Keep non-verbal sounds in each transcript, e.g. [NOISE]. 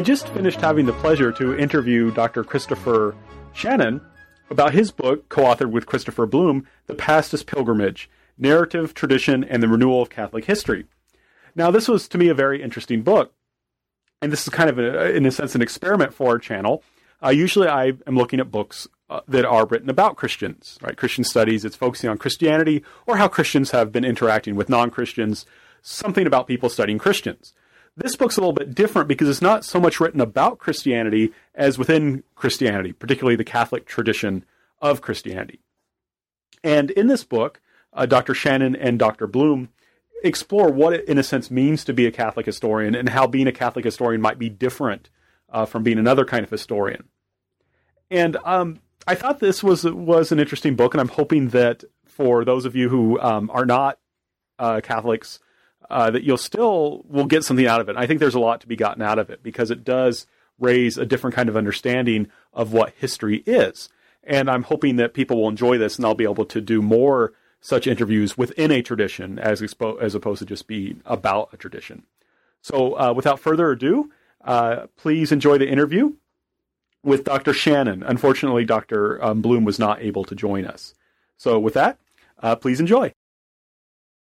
I just finished having the pleasure to interview Dr. Christopher Shannon about his book, co authored with Christopher Blum, The Past as Pilgrimage Narrative, Tradition, and the Renewal of Catholic History. Now, this was to me a very interesting book, and this is kind of, a, in a sense, an experiment for our channel. Uh, usually, I am looking at books uh, that are written about Christians, right? Christian studies. It's focusing on Christianity or how Christians have been interacting with non Christians, something about people studying Christians. This book's a little bit different because it's not so much written about Christianity as within Christianity, particularly the Catholic tradition of Christianity. And in this book, uh, Dr. Shannon and Dr. Blum explore what it, in a sense, means to be a Catholic historian and how being a Catholic historian might be different uh, from being another kind of historian. And um, I thought this was was an interesting book, and I'm hoping that for those of you who um, are not uh, Catholics uh, that you'll still will get something out of it. I think there's a lot to be gotten out of it because it does raise a different kind of understanding of what history is. And I'm hoping that people will enjoy this and I'll be able to do more such interviews within a tradition as, expo- as opposed to just be about a tradition. So uh, without further ado, uh, please enjoy the interview with Dr. Shannon. Unfortunately, Dr. Um, Blum was not able to join us. So with that, uh, please enjoy.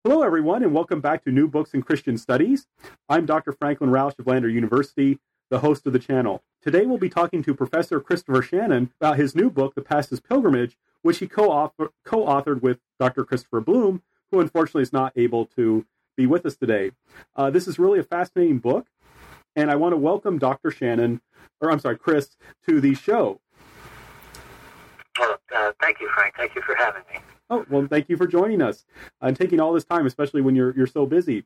Hello, everyone, and welcome back to New Books in Christian Studies. I'm Dr. Franklin Rausch of Lander University, the host of the channel. Today, we'll be talking to Professor Christopher Shannon about his new book, The Past as Pilgrimage, which he co authored with Dr. Christopher Blum, who unfortunately is not able to be with us today. Uh, this is really a fascinating book, and I want to welcome Dr. Shannon, or I'm sorry, Chris, to the show. Uh, thank you, Frank. Thank you for having me. Oh, well, thank you for joining us and taking all this time, especially when you're you're so busy.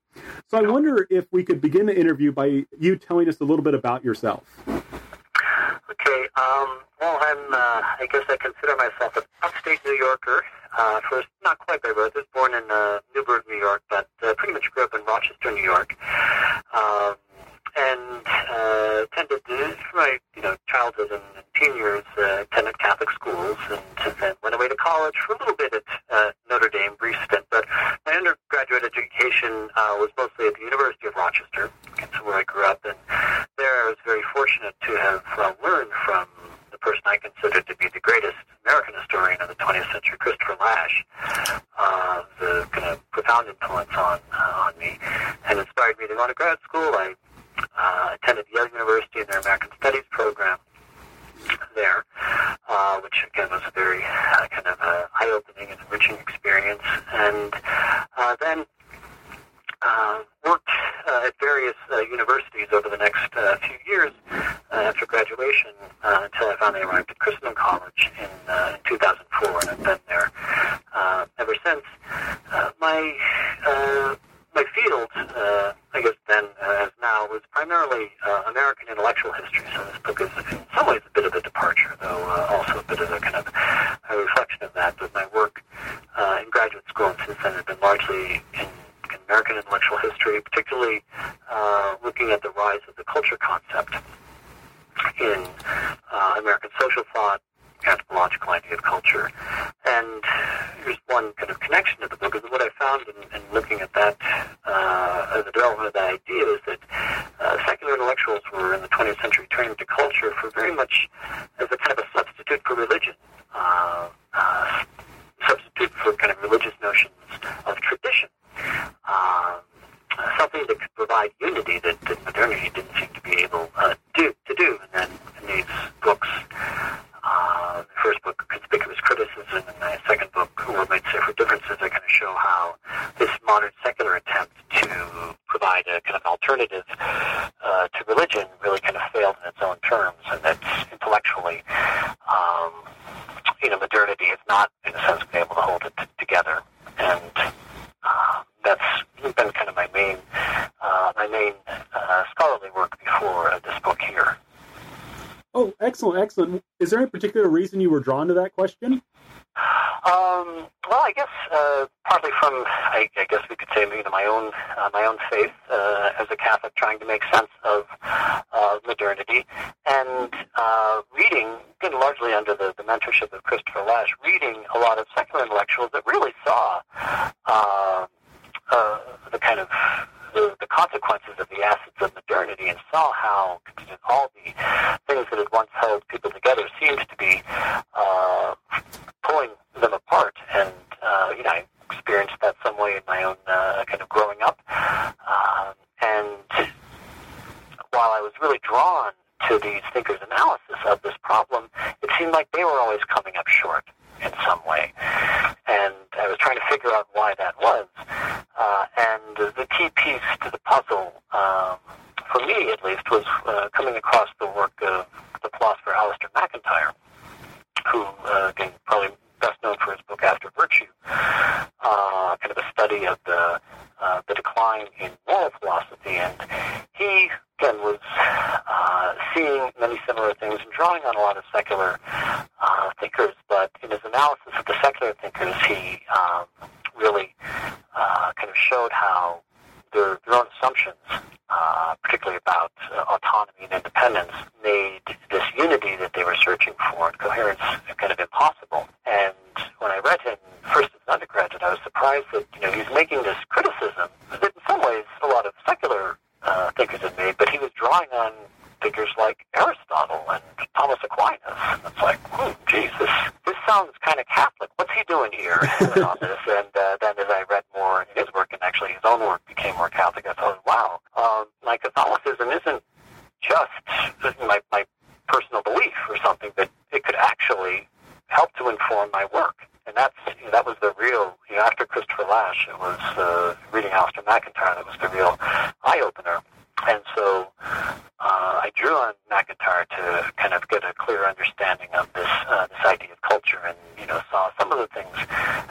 So I wonder if we could begin the interview by you telling us a little bit about yourself. Okay. Um, well, I'm. Uh, I guess I consider myself an upstate New Yorker. Uh, first, not quite by birth. I was born in uh, Newburgh, New York, but uh, pretty much grew up in Rochester, New York. Um, and uh, tended to, my you know childhood and, and teen years, uh, attended Catholic schools, and then went away to college for a little bit at uh, Notre Dame, brief stint. But my undergraduate education uh, was mostly at the University of Rochester, that's where I grew up, and there I was very fortunate to have uh, learned from the person I consider to be the greatest American historian of the 20th century, Christopher Lasch, uh, the kind of profound influence on uh, on me, and inspired me to go to grad school. I uh, attended Yale University in their American Studies program there, uh, which again was a very uh, kind of uh, eye-opening and enriching experience. And uh, then uh, worked uh, at various uh, universities over the next uh, few years uh, after graduation uh, until I finally arrived at Christendom College in, uh, in 2004, and I've been there uh, ever since. Uh, my uh, my field, uh, I guess then uh, as now, was primarily uh, American intellectual history. So this book is in some ways a bit of a departure, though uh, also a bit of a kind of a reflection of that. But my work uh, in graduate school and since then has been largely in, American intellectual history, particularly uh, looking at the rise of the culture concept in uh, American social thought, anthropological idea of culture. And here's one kind of connection to the book is what I found in, in looking at that, uh, the development of that idea is that uh, secular intellectuals were in the 20th century turning to culture for very much as a kind of a substitute for religion, uh, uh, substitute for kind of religious notions of tradition. Um, something that could provide unity that, that modernity didn't seem to be able uh, do, to do. And then in these books, uh, the first book, Conspicuous Criticism, and the second book, World Made Safe for Differences, I kind of show how this modern secular attempt to provide a kind of alternative uh, to religion really kind of failed in its own terms, and that intellectually, um, you know, modernity has not, in a sense, been able to hold it t- together. And uh, that's been kind of my main, uh, my main uh, scholarly work before uh, this book here. Oh, excellent, excellent. Is there any particular reason you were drawn to that question? Um, well, I guess uh, partly from, I, I guess we could say, know, my own uh, my own faith uh, as a Catholic, trying to make sense of uh, modernity, and uh, reading, know, largely under the, the mentorship of Christopher Lasch, reading a lot of secular intellectuals that really saw uh, the kind of the, consequences of the acids of modernity and saw how all the things that had once held people together seemed to be uh, pulling them apart. And, uh, you know, I experienced that some way in my own uh, kind of growing up. Um, and while I was really drawn to these thinkers' analysis of this problem, it seemed like they were always coming up short in some way. And I was trying to figure out why that was. Uh, and the key piece to the puzzle, um, for me at least, was uh, coming across the work of the philosopher Alasdair MacIntyre, who, uh, again, probably best known for his book After Virtue, uh, kind of a study of the uh, the decline in moral philosophy, and he again was uh, seeing many similar things and drawing on a lot of secular uh, thinkers, but in his analysis of the secular thinkers, he um, really uh, kind of showed how their, their own assumptions, uh, particularly about uh, autonomy and independence, made this unity that they were searching for and coherence kind of impossible. And when I read him first as an undergraduate, I was surprised that you know he's making this criticism that in some ways a lot of secular uh, thinkers have made, but he was drawing on figures like Aristotle and Thomas Aquinas. It's like, hmm, geez, this this sounds kind of Catholic. What's he doing here on this? And uh, then as I read more in his work, and actually his own work became more Catholic, I thought, wow, um, my Catholicism isn't just my, my personal belief or something, but it could actually help to inform my work. And that's you know, that was the real. You know, after Christopher Lasch, it was uh, reading Alasdair MacIntyre that was the real eye opener. And so uh, I drew on MacIntyre to kind of get a clear understanding of this uh, this idea of culture, and you know saw some of the things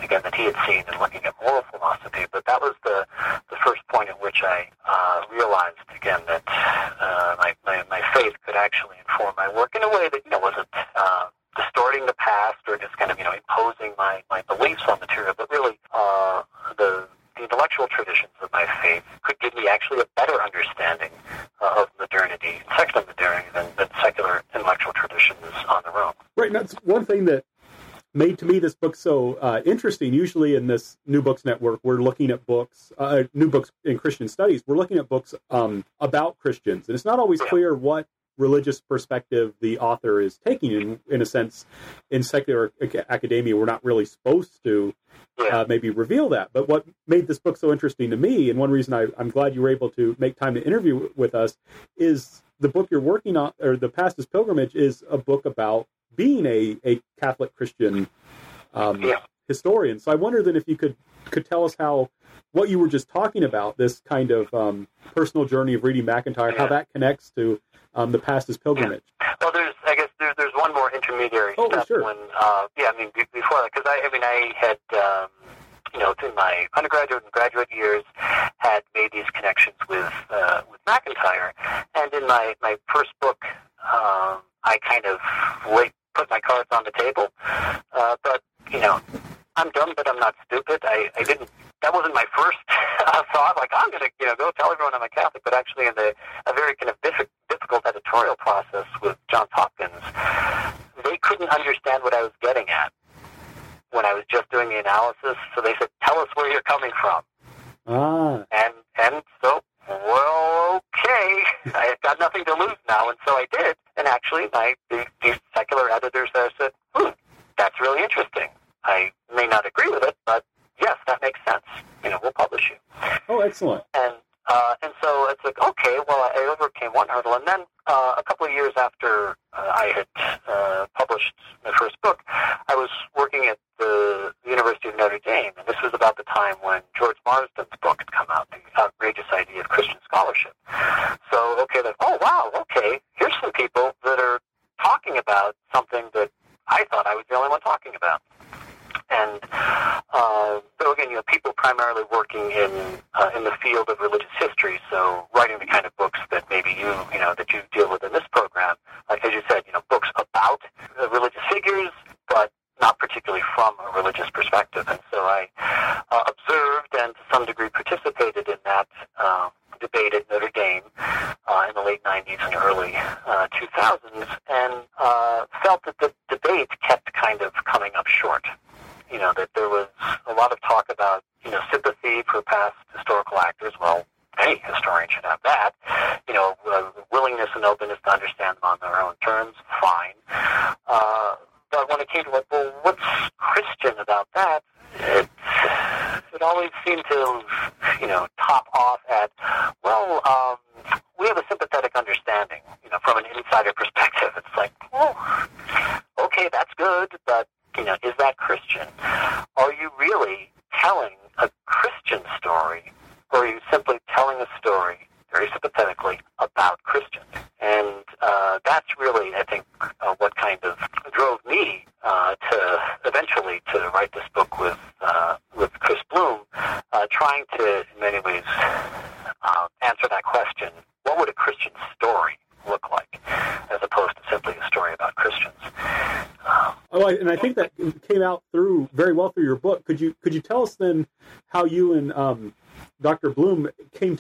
again that he had seen in looking at moral philosophy. But that was the the first point at which I uh, realized again that uh, my, my my faith could actually inform my work in a way that you know wasn't. Uh, distorting the past or just kind of, you know, imposing my, my beliefs on material, but really uh, the, the intellectual traditions of my faith could give me actually a better understanding uh, of modernity, secular modernity, than, than secular intellectual traditions on their own. Right, and that's one thing that made to me this book so uh, interesting. Usually in this New Books Network, we're looking at books, uh, new books in Christian studies. We're looking at books um, about Christians, and it's not always clear what religious perspective the author is taking. In, in a sense, in secular academia, we're not really supposed to uh, maybe reveal that. But what made this book so interesting to me, and one reason I, I'm glad you were able to make time to interview with us, is the book you're working on, or The Past as Pilgrimage, is a book about being a, a Catholic Christian um, Yeah. historian. So I wonder then if you could could tell us how what you were just talking about, this kind of um, personal journey of reading MacIntyre, how that connects to um, the past as pilgrimage. Well, there's, I guess there's, there's one more intermediary Oh, step sure. when, uh, yeah, I mean, before that, because I, I mean, I had, um, you know, in my undergraduate and graduate years, had made these connections with, uh, with MacIntyre, and in my, my first book, um, I kind of wait, put my cards on the table, uh, but, you know, I'm dumb, but I'm not stupid. I, I didn't, that wasn't my first [LAUGHS] uh, thought, like, I'm going to, you know, go tell everyone I'm a Catholic, but actually in the, a very kind of diffi- difficult editorial process with Johns Hopkins, they couldn't understand what I was getting at when I was just doing the analysis. So they said, "Tell us where you're coming from." Ah, And and so, well, okay, [LAUGHS] I've got nothing to lose now, and so I did. And actually, my the, these secular editors there said, "Hmm, that's really interesting. I may not agree with it, but yes, that makes sense. You know, we'll publish you." oh, excellent. And uh, and so it's like, okay, well, I overcame one hurdle, and then uh, a couple of years after uh, I had uh, published my first book, I was working at the, the University of Notre Dame, and this was about the time when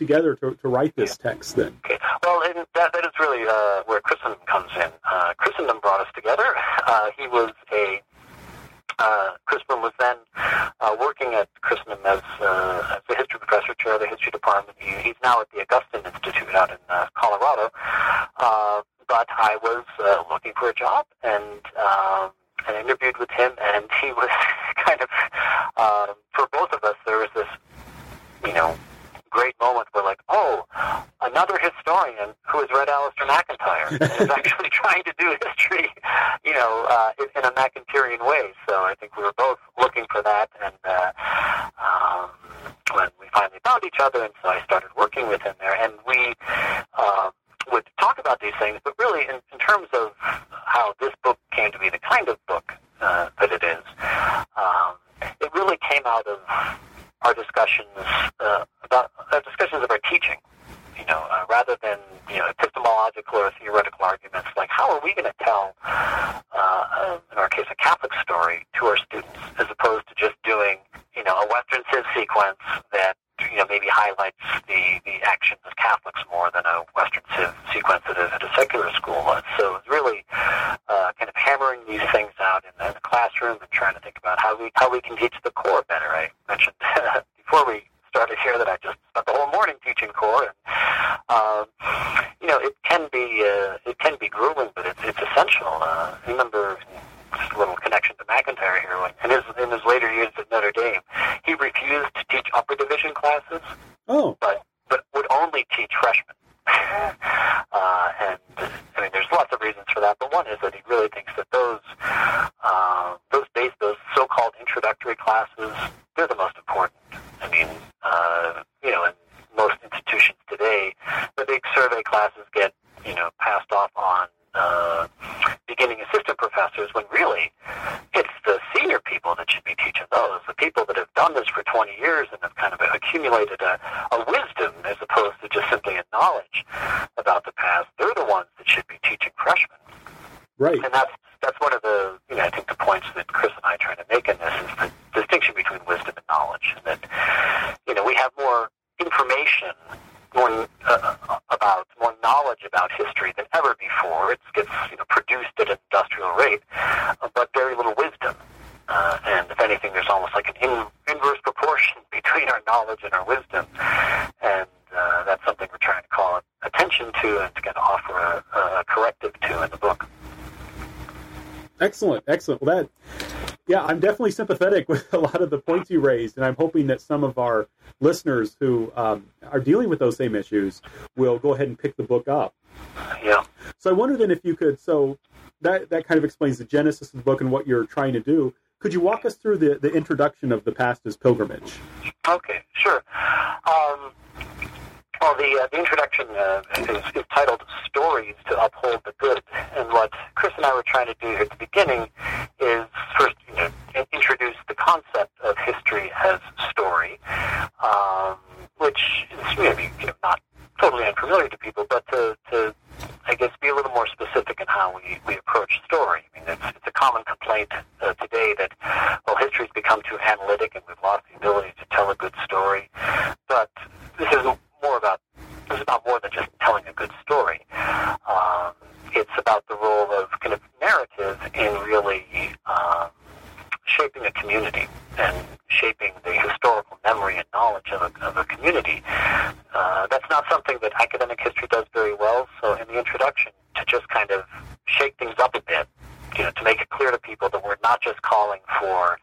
together to, to write this text then? Okay. Well, that, that is really uh, where Christendom comes in. Uh, Christendom brought us together. Uh, he was a uh, Chris Blum was then uh, working at Christendom as, uh, as the history professor, chair of the history department. He, he's now at the Augustine Institute out in uh, Colorado. Uh, but I was uh, looking for a job and um, and interviewed with him, and he was kind of uh, for both of us. There was this, you know, great moment where like, oh, another historian who has read Alasdair MacIntyre and is [LAUGHS] actually trying to do history, you know, uh, in, a MacIntyrean way. So I think we were both looking for that, and uh, um, when we finally found each other, and so I started working with him there, and we. Uh, would talk about these things, but really, in, in terms of how this book came to be the kind of book uh, that it is, um, it really came out of our discussions offer a, a corrective to in the book. Excellent, excellent. Well, that, yeah, I'm definitely sympathetic [LAUGHS] with a lot of the points you raised, and I'm hoping that some of our listeners who um, are dealing with those same issues will go ahead and pick the book up. Yeah. So I wonder then if you could. So that that kind of explains the genesis of the book and what you're trying to do. Could you walk us through the the introduction of the past as pilgrimage? Okay, sure. Um, well, the, uh, the introduction uh, is, is, titled Stories to Uphold the Good. And what Chris and I were trying to do here at the beginning is first you know, introduce the concept of history as story, um, which is maybe you know, not totally unfamiliar to people, but to, to, I guess, be a little more specific in how we, we approach story. I mean, it's, it's a common complaint uh, today that, well, history's become too analytic and we've lost the ability to tell a good story. But this is more about is about more than just telling a good story. Um, it's about the role of kind of narrative in really um, shaping a community and shaping the historical memory and knowledge of a, of a community uh, that's not something that academic history does very well. So in the introduction, to just kind of shake things up a bit, you know, to make it clear to people that we're not just calling for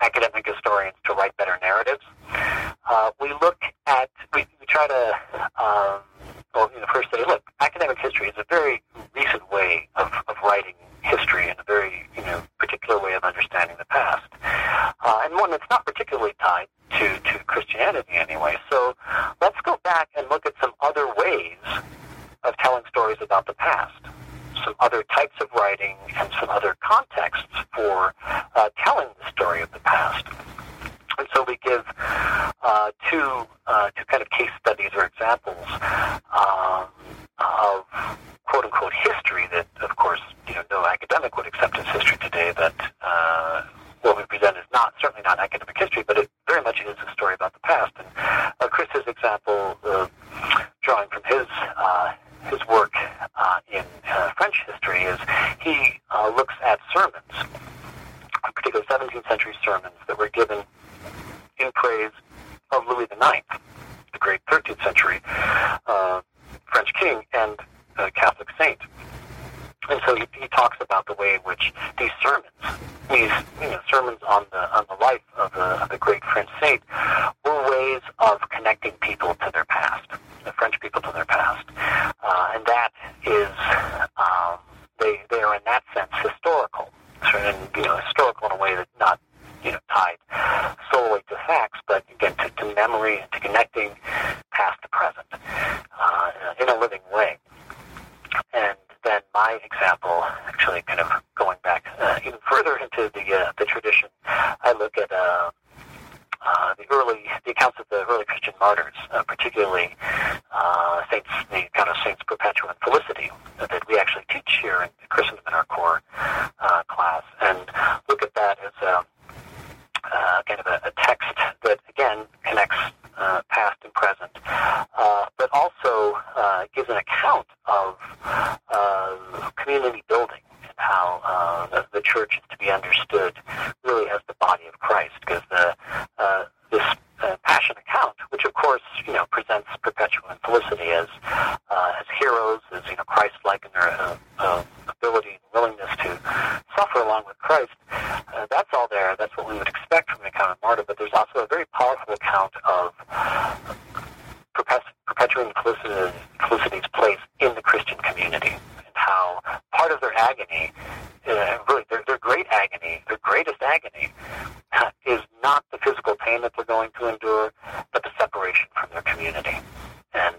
academic historians to write better narratives. Uh, we look at, we, we try to, um, well, you know, first say, look, academic history is a very recent way of, of writing history and a very, you know, particular way of understanding the past, uh, and one that's not particularly tied to, to Christianity anyway. So let's go back and look at some other ways of telling stories about the past some other types of writing and some other contexts for uh, telling the story of the past. And so we give uh, two uh, two kind of case studies or examples um, of quote unquote history that, of course, you know, no academic would accept as history today. That uh, what we present is not certainly not academic history, but it very much is a story about the past. And uh, Chris's example, uh, drawing from his uh, his work uh, in uh, French history is he uh, looks at sermons, particularly 17th century sermons that were given in praise of Louis IX, the great 13th century uh, French king and uh, Catholic saint. And so he, he talks about the way in which these sermons, these you know, sermons on the on the life of the, of the great French saint, were ways of connecting people to their past, the French people to their past, uh, and that is um, they they are in that sense historical, and you know historical in a way that's not you know tied solely to facts, but again to, to memory and to connecting past to present uh, in a living way, and then my example, actually kind of going back uh, even further into the uh, the tradition, I look at uh, uh, the early the accounts of the early Christian martyrs, uh, particularly uh, saints the account of Saints Perpetua and Felicity that we actually teach here in Christendom in our core uh, class, and look at that as a, uh, kind of a, a text that again connects uh, past and present, uh, but also uh, gives an account of uh, community building how uh, the, the church is to be understood really as the body of Christ, because the uh, this uh, passion account, which of course you know presents Perpetua and Felicity as uh, as heroes, as you know Christ-like in their uh, uh, ability and willingness to suffer along with Christ. Uh, that's all there. That's what we would expect from an account of martyr. But there's also a very powerful account of Perpetua and Felicity's place in the Christian community and how part of their agony, uh, really their, their great agony, their greatest agony, uh, is not the physical pain that they're going to endure, but the separation from their community. And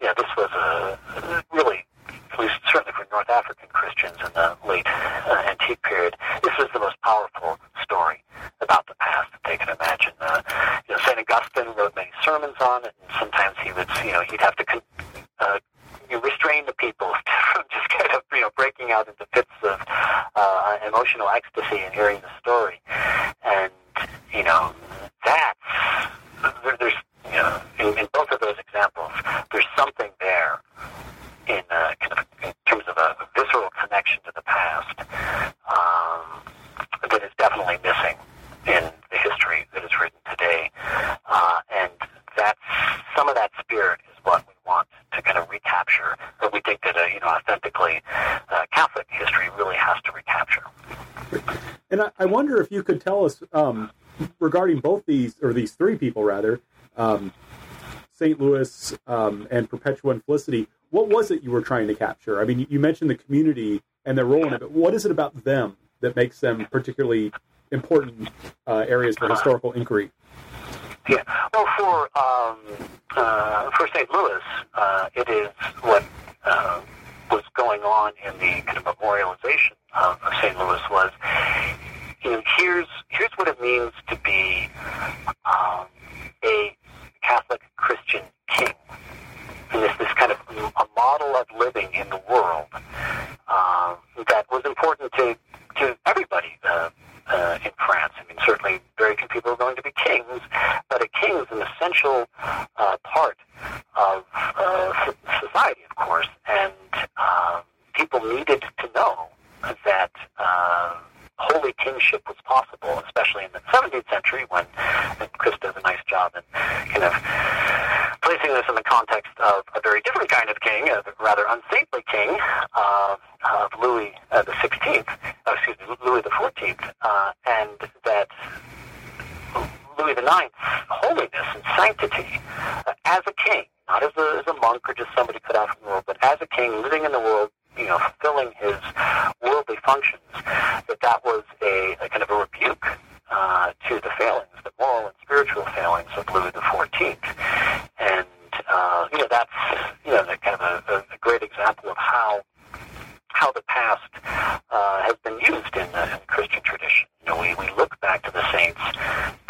yeah, this was a really, at least certainly for North African Christians in the late uh, antique period, this was the most powerful story about the past that they could imagine. Uh, you know, Saint Augustine wrote many sermons on it, and sometimes he would, you know, he'd have to con- uh, you restrain the people [LAUGHS] from just kind of, you know, breaking out into fits of uh, emotional ecstasy and hearing the story. And you know, that's there, there's, you know, in, in both of those examples, there's something there in uh, kind of in terms of a visceral connection to the past um, that is definitely missing in the history that is written today, uh, and that's some of that spirit is what we want to kind of recapture, or we think that uh, you know authentically uh, Catholic history really has to recapture. And I, I wonder if you could tell us um, regarding both these, or these three people rather, um, St. Louis um, and Perpetua and Felicity, what was it you were trying to capture? I mean, you- mentioned the community and their role in it, but what is it about them that makes them particularly important uh, areas for historical inquiry? Yeah. Well, for um, uh, for St. Louis, uh, it is what uh, was going on in the kind of memorialization of, of St. Louis was, you know, here's here's what it means to be um, a Catholic Christian king, and this this kind of a model of living in the world um, that was important to to everybody. Uh, uh, in France. I mean, certainly very few people are going to be kings, but a king is an essential uh, part of uh, society, of course, and um, people needed to know that uh, holy kingship was possible, especially in the 17th century when and Chris does a nice job in kind of placing this in the context of a very different kind of king, a rather unsaintly king, uh, of Louis uh, the Sixteenth, oh, excuse me, Louis the Fourteenth, uh, and that Louis the Ninth's holiness and sanctity uh, as a king, not as a, as a monk or just somebody cut out from the world, but as a king living in the world, you know, fulfilling his worldly functions, that that was a, a kind of a rebuke uh, to the failings, the moral and spiritual failings of Louis Fourteenth, and uh, you know that's you know kind of a, a great example of how how the past uh, has been used in the, in Christian tradition. You know, we, we look back to the saints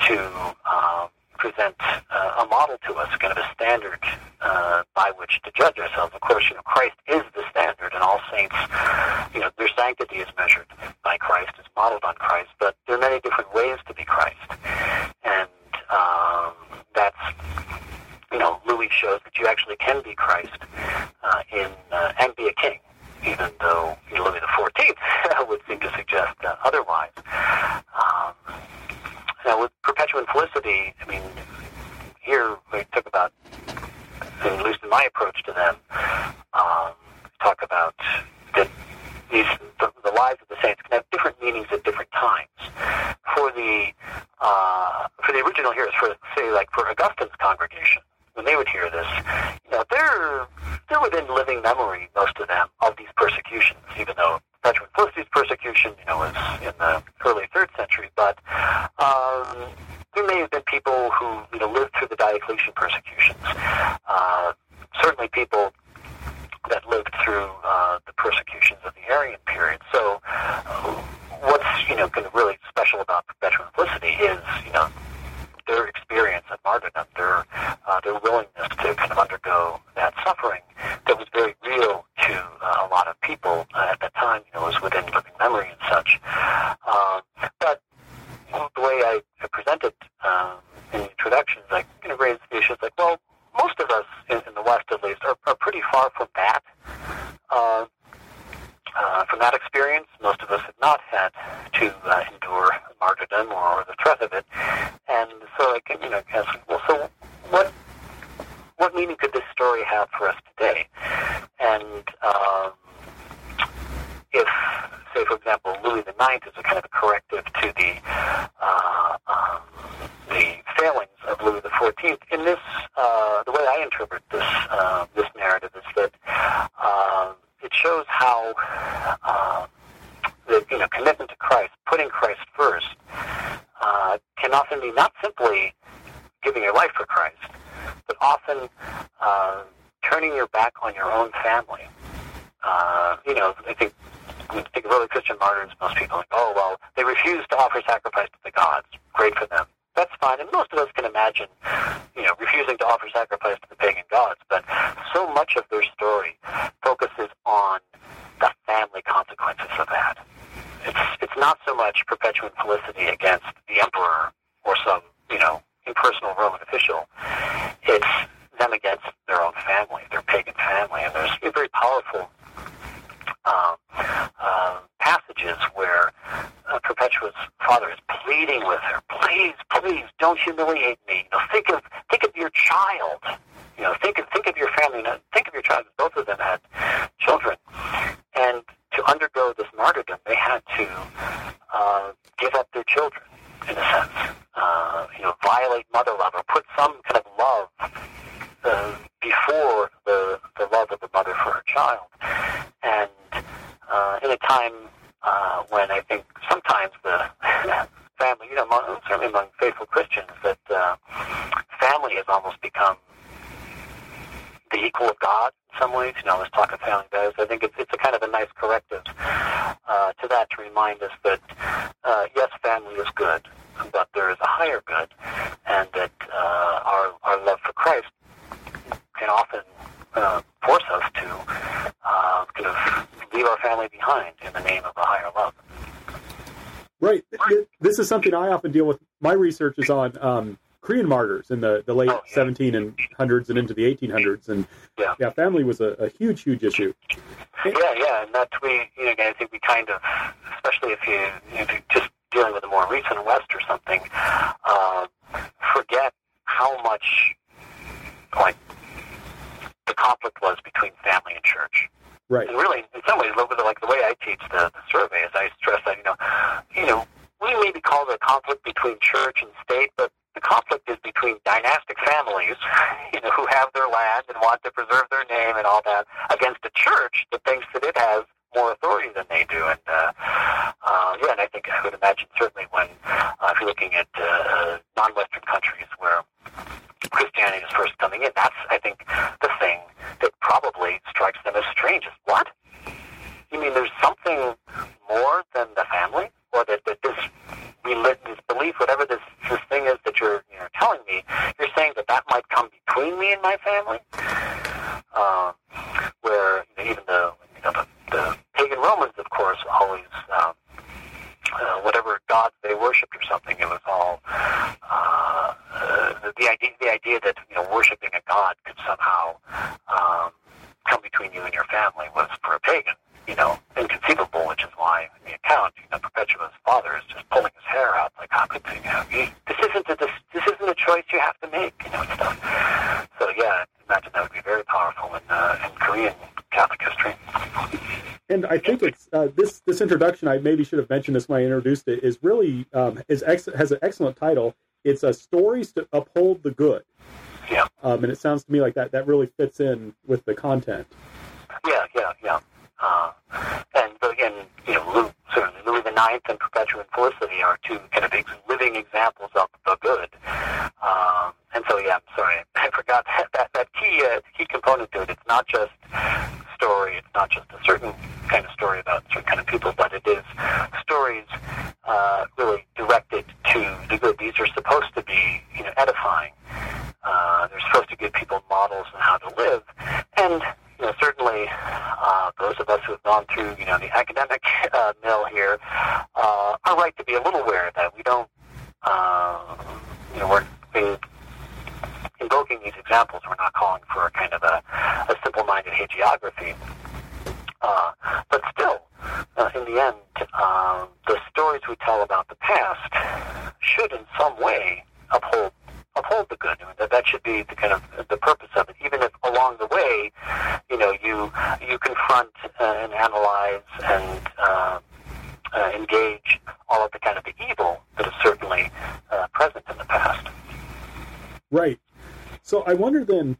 to uh, present uh, a model to us, kind of a standard uh, by which to judge ourselves. Of course, you know, Christ is the standard, and all saints, you know, their sanctity is measured by Christ, is modeled on Christ, but there are many different ways to be Christ. And um, that's, you know, Louis shows that you actually can be Christ uh, in uh, and be a king even though Louis the Fourteenth [LAUGHS] would seem to suggest uh, otherwise. Um, now, with Perpetua Felicity, I mean, here we talk about, least in my approach to them, um, talk about that these the, the lives of the saints can have different meanings at different times. For the uh, for the original hearers, for say like for Augustine's congregation, when they would hear this, you know, they're they're within living memory, most of them, of these persecutions, even though Felicity's persecution, you know, was in the early third century, but um, there may have been people who, you know, lived through the Diocletian persecutions. Uh, certainly people that lived through uh, the persecutions of the Arian period. So uh, what's, you know, kind of really special about Perpetua and Felicity is, you know, their experience of martyrdom, their uh, their willingness to kind of undergo that suffering that was very real to uh, a lot of people uh, at that time. You know, was within living memory and such. Um, but the way I, I presented um, in the introductions, I kind of raised the issue. It's like, well, most of us in, in the West, at least, are, are pretty far from that. Uh, uh, from that experience, most of us have not had to uh, endure martyrdom or the threat of it, and so I can, you know, ask, well, so what what meaning could this story have for us today? And um, if, say, for example, Louis the Ninth is a kind of a corrective to the uh, um, the failings of Louis the Fourteenth, in this, uh, the way I interpret this uh, this narrative is that. Uh, it shows how uh, the you know commitment to Christ, putting Christ first, uh, can often be not simply giving your life for Christ, but often turning your back on your own family. You know, I think you think of early Christian martyrs, most people like, oh well, they refused to offer sacrifice to the gods. Great for them. That's fine, and most of us can imagine, you know, refusing to offer sacrifice to the pagan gods. But so much of their story focuses on the family consequences of that. It's it's not so much Perpetua Felicity against the emperor or some, you know, impersonal Roman official. It's them against their own family, their pagan family, and there's a very powerful um, uh, passages where uh, Perpetua's father is pleading with her, "Please, please, don't humiliate me. You know, think of think of your child. You know, think of think of your family. Think of your child. Both of them had children, and to undergo this martyrdom, they had to uh, give up their children in a sense. Uh, you know, violate mother love or put some kind of love before the the love of the mother for her child, and uh, in a time uh, when I think sometimes the family, you know, among, certainly among faithful Christians, that uh, family has almost become the equal of God in some ways. You know, let's talk of family values. I think it's, it's a kind of a nice corrective uh, to that to remind us that, uh, yes, family is good, but there is a higher good, and that uh, our, our love for Christ can often uh, force us to uh, kind of leave our family behind in the name of a higher love. Right. This is something I often deal with. My research is on um, Korean martyrs in the, the late Oh, yeah. 17 and hundreds and into the 1800s, and Yeah. yeah, family was a, a huge, huge issue. Yeah, yeah, and that we, you know, I think we kind of, especially if you, if you're just dealing with a more recent West or something, uh, forget how much, like, conflict was between family and church. Right. And really, in some ways, like the way I teach the, the survey is I stress that you know, you know, we maybe call it a conflict between church and state, but the conflict is between dynastic families, [LAUGHS] you know, who have their land and want to preserve their name and all that, against a church that thinks that it has more authority than they do. And uh, uh, yeah, and I think I would imagine certainly when uh, if you're looking at uh, non-Western countries where Christianity is first coming in, that's I think the thing that probably strikes them as strange. Is what? You mean there's something more than the family, or that, that this this belief, whatever this this thing is that you're you know, telling me, you're saying that that might come between me and my family, uh, where even the, you know, the the pagan Romans, of course, always um, uh, whatever gods they worshipped or something, it was all uh, uh, the idea the idea that you know worshiping a god could somehow um, come between you and your family was for a pagan, you know, inconceivable. Which is why in the account, you know, Perpetua's father is just pulling his hair out, like how could you know, this isn't a, this, this isn't a choice you have to make, you know, stuff. So yeah, I imagine that would be very powerful in uh, in Korean Catholic history. And I think it's uh, this this introduction. I maybe should have mentioned this when I introduced it. Is really um, is ex- has an excellent title. It's a stories to uphold the good. Yeah. Um, and it sounds to me like that that really fits in with the content. Yeah, yeah, yeah. Uh, and again, you know, Louis, certainly Louis the Ninth and Perpetua and Felicity are two kind of living examples of the good. Um, and so, yeah, I'm sorry, [LAUGHS] I forgot that that, that key uh, key component to it. It's not just story. It's not just a certain kind of story about certain kind of people, but it is stories uh, really directed to the good. These are supposed to be, you know, edifying. Uh, they're supposed to give people models on how to live, and you know, certainly uh, those of us who have gone through, you know, the academic uh, mill here uh, are right to be a little aware that. We don't, uh, you know, we're in, invoking these examples. We're not calling for a kind of a, a simple-minded hagiography. Uh, but still, uh, in the end, uh, the stories we tell about the past should, in some way, uphold uphold the good. I mean, that that should be the kind of the purpose of it. Even if along the way, you know, you you confront and analyze and uh, uh, engage all of the kind of the evil that is certainly uh, present in the past. Right. So I wonder then.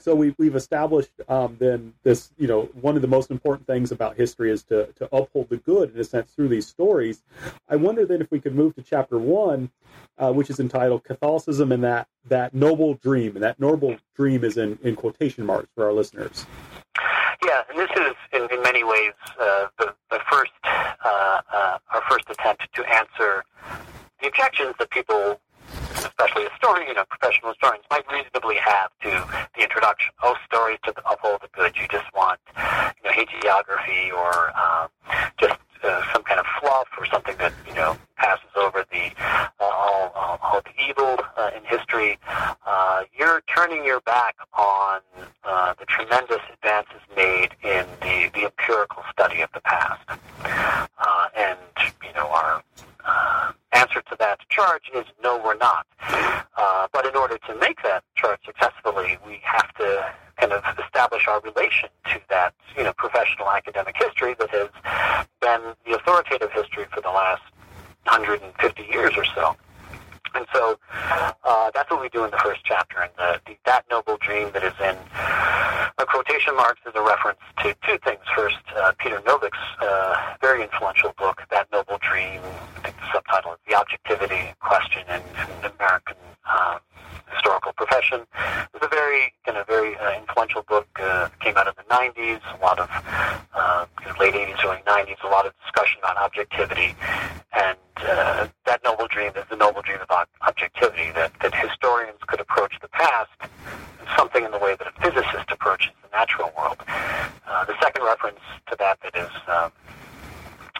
So we, we've established um, then this, you know, one of the most important things about history is to, to uphold the good in a sense through these stories. I wonder then if we could move to chapter one, uh, which is entitled Catholicism and that, that noble dream. And that noble dream is in, in quotation marks for our listeners. Yeah, and this is in, in many ways uh, the, the first, uh, uh our first attempt to answer the objections that people especially historians, you know, professional historians, might reasonably have to the introduction. Oh, stories to uphold the good. You just want, you know, hagiography or um, just uh, some kind of fluff or something that you know passes over the uh, all, all, all the evil uh, in history. Uh, you're turning your back on uh, the tremendous advances made in the, the empirical study of the past, uh, and you know our answer to that charge is no, we're not. Uh, but in order to make that charge successfully, we have to kind of establish our relation to that, you know, professional academic history that has been the authoritative history for the last 150 years or so. And so uh, that's what we do in the first chapter. And the, the, that noble dream that is in a quotation marks is a reference to two things. First, uh, Peter Novick's uh, very influential book, That Noble Dream. I think the subtitle is The Objectivity Question in, in American um, Historical Profession. It's a very, kind of very uh, influential book. Uh, came out in the 90s. A lot of uh, late 80s, early 90s. A lot of discussion about objectivity and uh, that noble dream is the noble dream of objectivity, that, that historians could approach the past something in the way that a physicist approaches the natural world. Uh, the second reference to that that is um,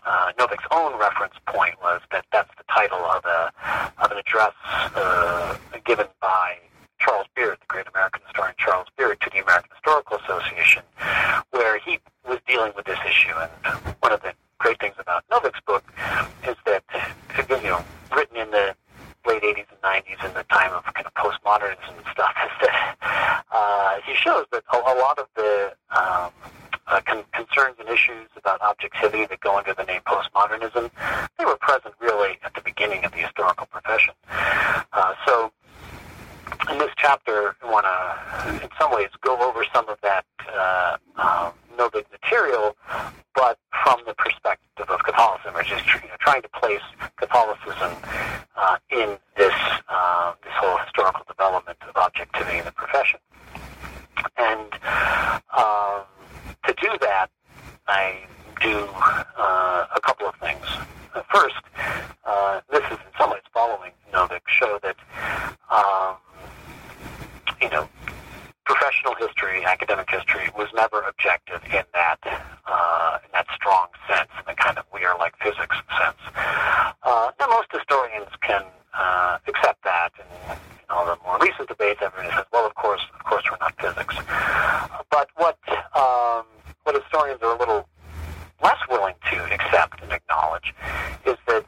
uh, Novick's own reference point was that that's the title of, a, of an address uh, given by Charles Beard, the great American historian Charles Beard, to the American Historical Association, where he was dealing with this issue. And one of the great things about Novick's book is that, you know, written in the late 80s and 90s in the time of kind of postmodernism and stuff, is [LAUGHS] that uh, he shows that a, a lot of the um, uh, con- concerns and issues about objectivity that go under the name postmodernism, they were present really at the beginning of the historical profession. Uh, so in this chapter, I want to, in some ways, go over some of that uh, um, Novick material, but from the perspective of Catholicism, or just you know, trying to place Catholicism uh, in this uh, this whole historical development of objectivity in the profession. And um, to do that, I do uh, a couple of things. First, uh, this is in some ways following Novick, show that um, you know professional history, academic history, was never objective in that uh, in that strong sense, in the kind of we are like physics sense. Uh, now, most historians can uh, accept that, and you know, the more recent debates, everyone says, well, of course, of course, we're not physics. But what um, what historians are a little less willing to accept and acknowledge is that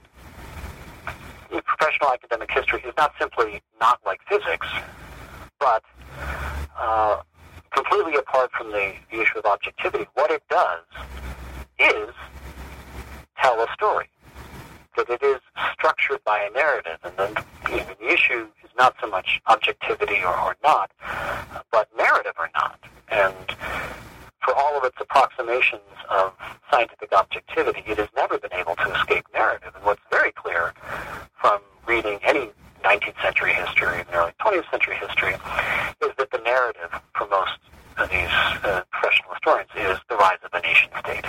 professional academic history is not simply not like physics, but uh, completely apart from the, the issue of objectivity, what it does is tell a story. That it is structured by a narrative, and then know, the issue is not so much objectivity or, or not, but narrative or not. And for all of its approximations of scientific objectivity, it has never been able to escape narrative. And what's very clear from reading any 19th century history and early 20th century history is that the narrative for most of these uh, professional historians is the rise of the nation state.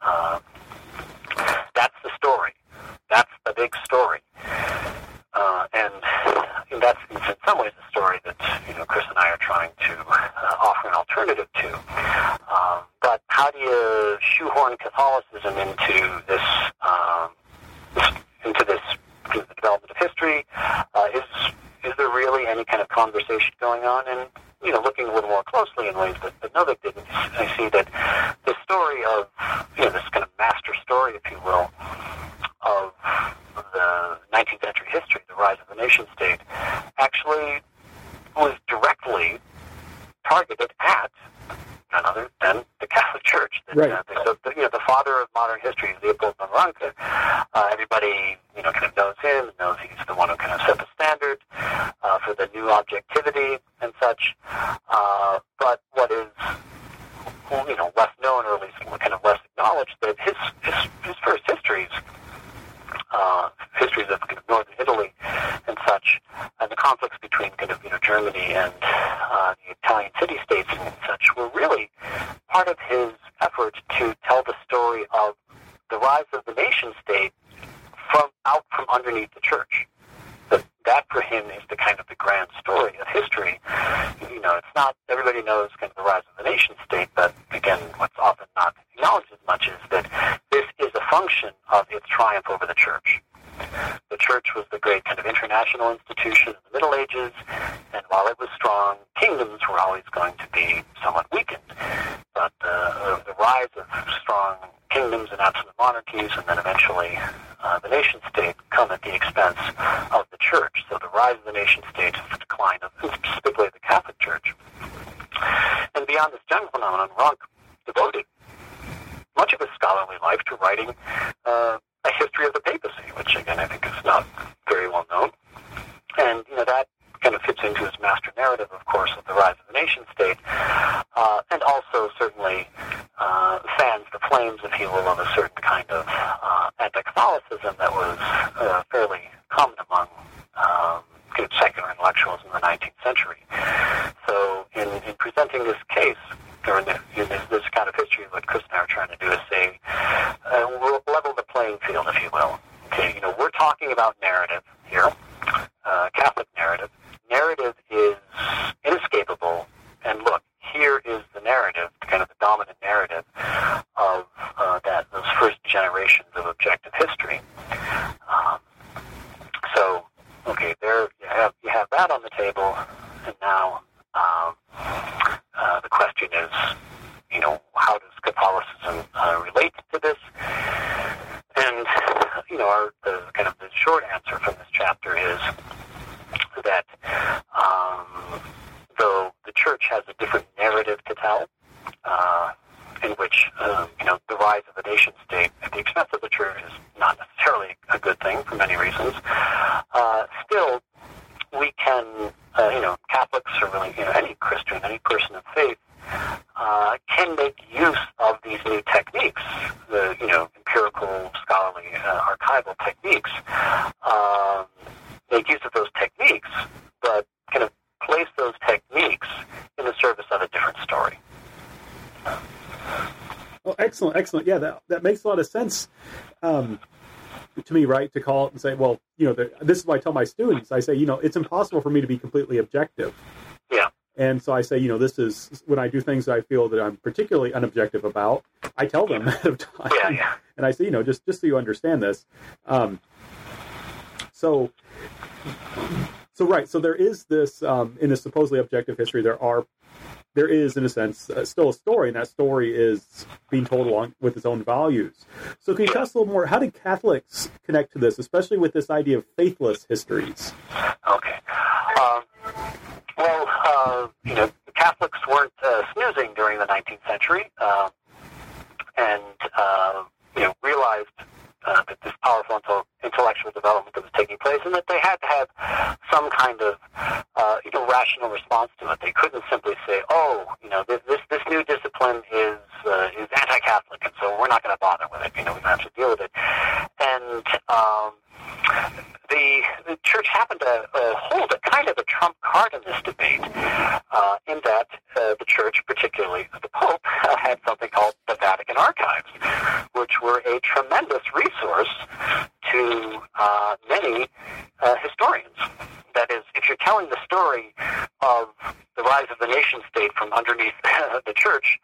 Uh, that's the story. That's the big story. Uh, and, that's in some ways the story that you know Chris and I are trying to uh, offer an alternative to. Um, but how do you shoehorn Catholicism into this, um, into this the development of history? Uh, is is there really any kind of conversation going on? And you know, looking a little more closely in ways that, that Novick didn't, I see that the story of you know this kind of master story, if you will, of the 19th century history, the rise of the nation state, actually was directly targeted at none other than the Catholic Church. That, right. Uh, the, the, you know, the father of modern history is Leopold von Ranke. Uh, everybody, you know, kind of knows him, knows he's the one who kind of set the standard uh, for the new objectivity and such. Uh, but what is, you know, less known, or at least kind of less acknowledged, that his his, his first histories uh, histories of kind of northern Italy and such, and the conflicts between kind of you know Germany and uh, the Italian city-states and such were really part of his effort to tell the story of the rise of the nation-state from out from underneath the church. That that for him is the kind of the grand story of history. You know, it's not everybody knows kind of the rise of the nation-state, but again, what's often not acknowledged as much is that this is a function of its triumph over the church. The church was the great kind of international institution in the Middle Ages, and while it was strong, kingdoms were always going to be somewhat weakened. But uh, the rise of strong kingdoms and absolute monarchies, and then eventually uh, the nation state, come at the expense of the church. So the rise of the nation state is the decline of, specifically the Catholic Church. And beyond this general phenomenon, Ranke devoted much of his scholarly life to writing uh, a history of the papacy, which again I think is not very well known. And you know that kind of fits into his master narrative, of course, of the rise of the nation state, uh, and also certainly uh, fans the flames, if you will, of a certain kind of uh, anti-Catholicism that was uh, fairly common among um, good secular intellectuals in the 19th century. So, in, in presenting this case, or in, the, in this, this kind of history, what Chris and I are trying to do is say, uh, we'll level the playing field, if you will. Okay, you know, we're talking about narrative here, uh, Catholic narrative. Narrative is inescapable, and look, here is the narrative, kind of the dominant narrative of uh, that those first generations of objective history. Um, so, okay, there you have you have that on the table, and now um, uh, the question is, you know, how does Catholicism uh, relate to this? And you know, our, the kind of the short answer from this chapter is that um, though the church to tell, uh, in which um, you know the rise of the nation state at the expense of the church is not necessarily a good thing for many reasons. Uh, still, we can, uh, you know, Catholics or really you know any Christian, any person of faith. Uh, can make use of these new techniques, the you know empirical, scholarly, uh, archival techniques. Um, make use of those techniques, but kind of place those techniques in the service of a different story. Oh, excellent. Yeah, that that makes a lot of sense um, to me, right? To call it and say, well, you know, this is what I tell my students. I say, you know, it's impossible for me to be completely objective. Yeah. And so I say, you know, this is when I do things that I feel that I'm particularly unobjective about. I tell them [LAUGHS] ahead of time, Yeah, yeah. and I say, you know, just just so you understand this. Um, so, so right, so there is this um, in this supposedly objective history. There are, there is in a sense uh, still a story, and that story is being told along with its own values. So, can you tell us a little more? How did Catholics connect to this, especially with this idea of faithless histories? Okay. Um, well, uh, you know, Catholics weren't uh, snoozing during the 19th century, um, and uh, you know realized uh, this powerful intel- intellectual development that was taking place, and that they had to have some kind of uh, you know rational response to it. They couldn't simply say, "Oh, you know, this this, this new discipline is uh, is anti-Catholic, and so we're not going to bother with it. You know, we don't have to deal with it." And um, the, the church happened to uh, hold a kind of a trump card in this debate, uh, in that uh, the church, particularly the Pope, uh, [LAUGHS] had something called the Vatican Archives, a tremendous resource to uh, many uh, historians. That is, if you're telling the story of the rise of the nation state from underneath [LAUGHS] the church,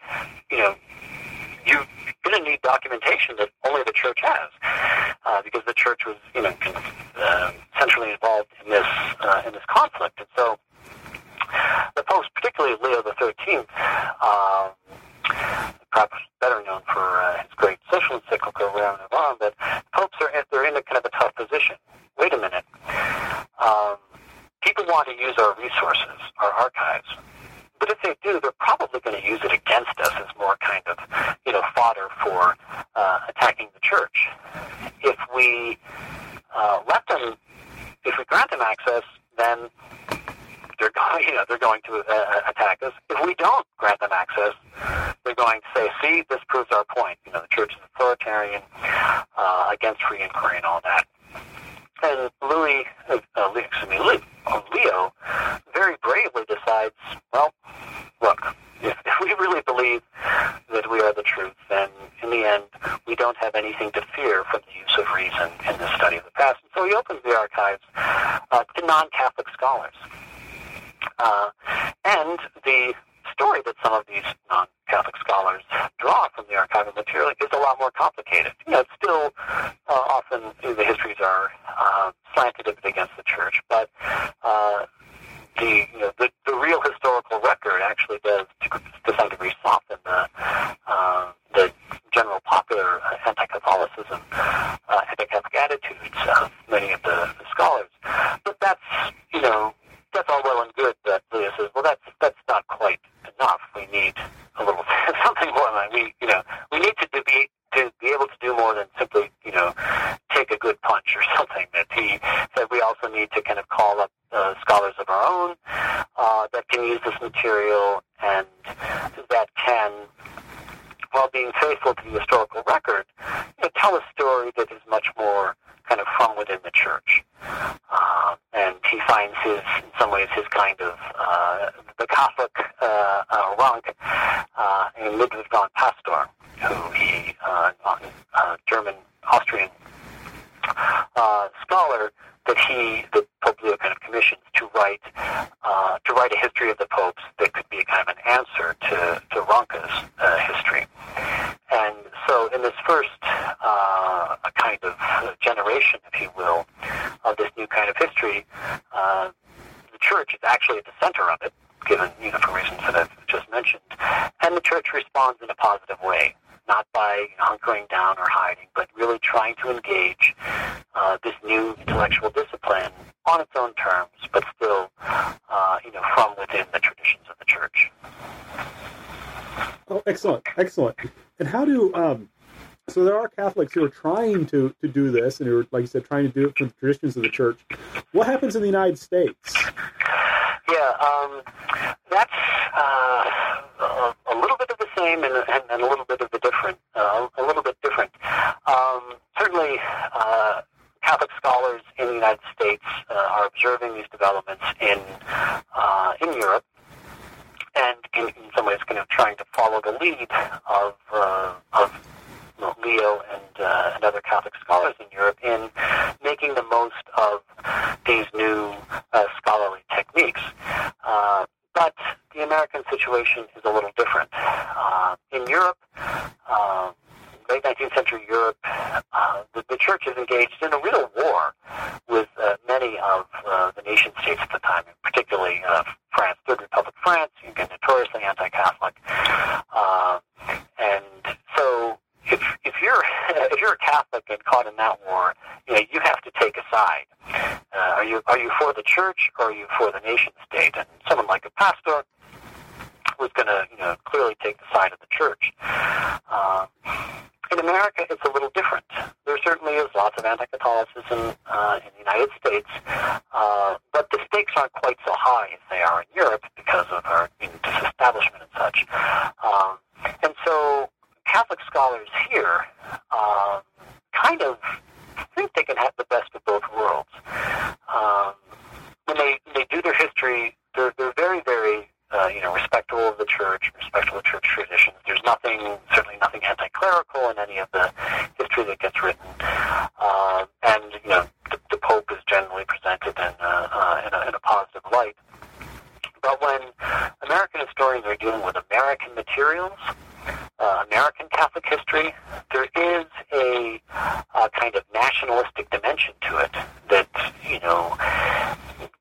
much more kind of from within the church. Uh, and he finds his, in some ways, his kind of uh, the Catholic uh, uh, Ranke uh, in Ludwig von Pastor, who he, uh, uh, German Austrian uh, scholar, that he, the Pope Leo, kind of commissions to write uh, to write a history of the popes that could be a kind of an answer to to Ranke's uh, history. And so, in this first uh, a kind of generation, if you will, of this new kind of history, uh, the church is actually at the center of it, given you know for reasons that I've just mentioned, and the church responds in a positive way not by you know, hunkering down or hiding, but really trying to engage uh, this new intellectual discipline on its own terms, but still, uh, you know, from within the traditions of the church. Oh, excellent, excellent. And how do um, so there are Catholics who are trying to to do this, and who are, like you said, trying to do it from the traditions of the church. What happens in the United States? Yeah, um, that's uh, a, little bit of the same and, and, and a little bit of the different. Uh, a little bit different. Um, certainly, uh, Catholic scholars in the United States uh, are observing these developments in uh, in Europe, and in, in some ways, kind of trying to follow the lead of uh, of Leo and uh, and other Catholic scholars in Europe in making the most of these new uh, scholarly techniques. Uh, but the American situation is a little different. Uh, in Europe, uh, late 19th century Europe, uh, the, the church is engaged in a real war with uh, many of the nation states at the time, particularly France, Third Republic France, again, notoriously anti-Catholic. And so if, if you're [LAUGHS] if you're a Catholic and caught in that war, you know you have to take a side. Uh, are you are you for the church or are you for the nation state? And someone like a Pastor was going to you know clearly take the side of the church. Uh, in America, it's a little different. There certainly is lots of anti-Catholicism uh, in the United States, uh, but the stakes aren't quite so high as they are in Europe because of our you know, disestablishment and such. Um, and so Catholic scholars here um, kind of think they can have the best of both worlds. Um, when they, they do their history, they're, they're very, very uh, you know, respectful of the church, respectful of church traditions. There's nothing, certainly nothing anti-clerical in any of the history that gets written. Uh, and, you know, the, the Pope is generally presented in, uh, uh, in, a, in a positive light. But when American historians are dealing with American materials, uh, American Catholic history, there is a, a kind of nationalistic dimension to it that, you know,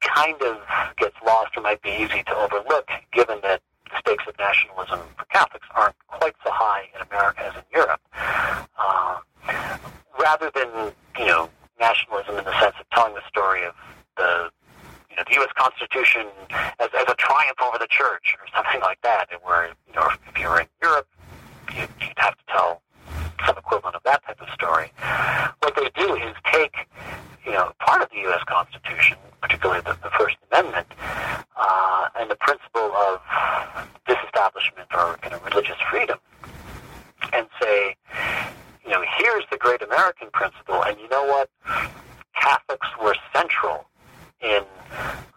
kind of gets lost or might be easy to overlook given that the stakes of nationalism for Catholics aren't quite so high in America as in Europe. Uh, rather than, you know, nationalism in the sense of telling the story of the you know, the U.S. Constitution as, as a triumph over the church or something [LAUGHS] like that, where, you know, if you were in Europe, you'd, you'd have to tell some equivalent of that type of story. What they do is take, you know, part of the U.S. Constitution, particularly the, the First Amendment, uh, and the principle of disestablishment or kind of religious freedom, and say, you know, here's the great American principle, and you know what? Catholics were central in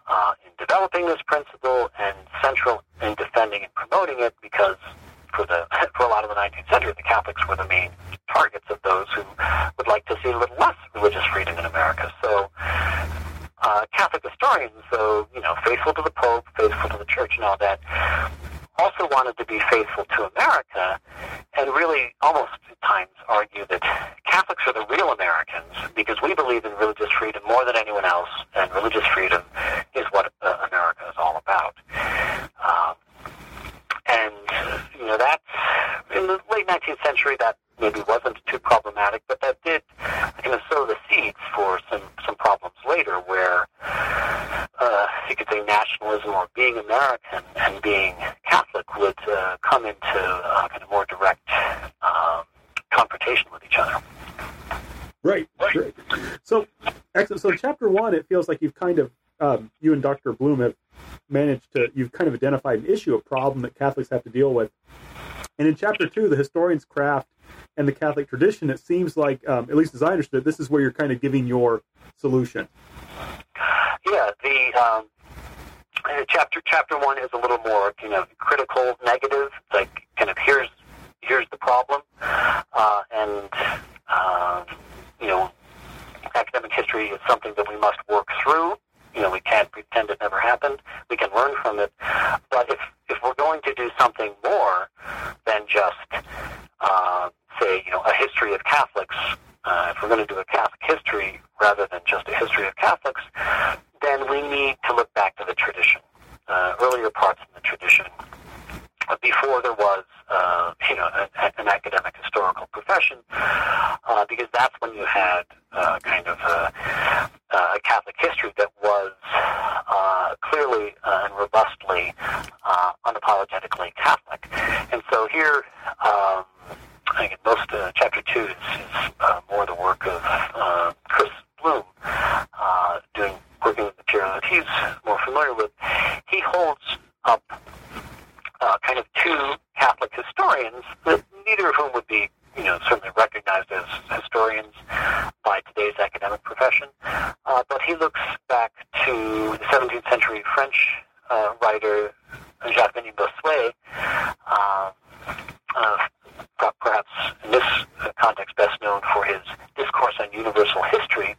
uh, in developing this principle and central in defending and promoting it because for the [LAUGHS] for a lot of the 19th century, the Catholics were the main targets of those who would like to see a little less religious freedom in America. So. Uh, Catholic historians, though, you know, faithful to the Pope, faithful to the Church and all that, also wanted to be faithful to America and really almost at times argue that Catholics are the real Americans because we believe in religious freedom more than anyone else, and religious freedom is what uh, America is all about. Um, and, you know, that's, in the late 19th century, that maybe wasn't too problematic, but that did kind of sow the seeds for some, some problems later where uh, you could say nationalism or being American and being Catholic would uh, come into uh, kind of more direct um, confrontation with each other. Right, right. So, excellent. So, chapter one, it feels like you've kind of um, you and Dr. Blum have managed to you've kind of identified an issue, a problem that Catholics have to deal with. And in chapter two, the historian's craft and the Catholic tradition, it seems like, um, at least as I understood, it, this is where you're kind of giving your solution. Yeah, the um, chapter chapter one is a little more you know critical, negative. Like kind of here's here's the problem, uh, and uh, you know academic history is something that we must work through. You know, we can't pretend it never happened. We can learn from it. But if if we're going to do something more than just uh, say, you know, a history of Catholics, uh, if we're going to do a Catholic history rather than just a history of Catholics, then we need to look back to the tradition, uh, earlier parts in the tradition, before there was, uh, you know, an, an academic historical profession, uh, because that's when you had uh, kind of a, a Catholic history that was uh, clearly uh, and robustly, uh, unapologetically Catholic. And so here, um, I think most uh, chapter two is, is uh, more the work of uh, Chris Blum, uh, doing working with material that he's more familiar with. He holds up uh, kind of two Catholic historians, neither of whom would be, you know, certainly recognized as historians by today's academic profession. Uh, but he looks back to the 17th century French uh, writer Jacques-Bénigne Bossuet, uh, uh, perhaps in this context best known for his discourse on universal history,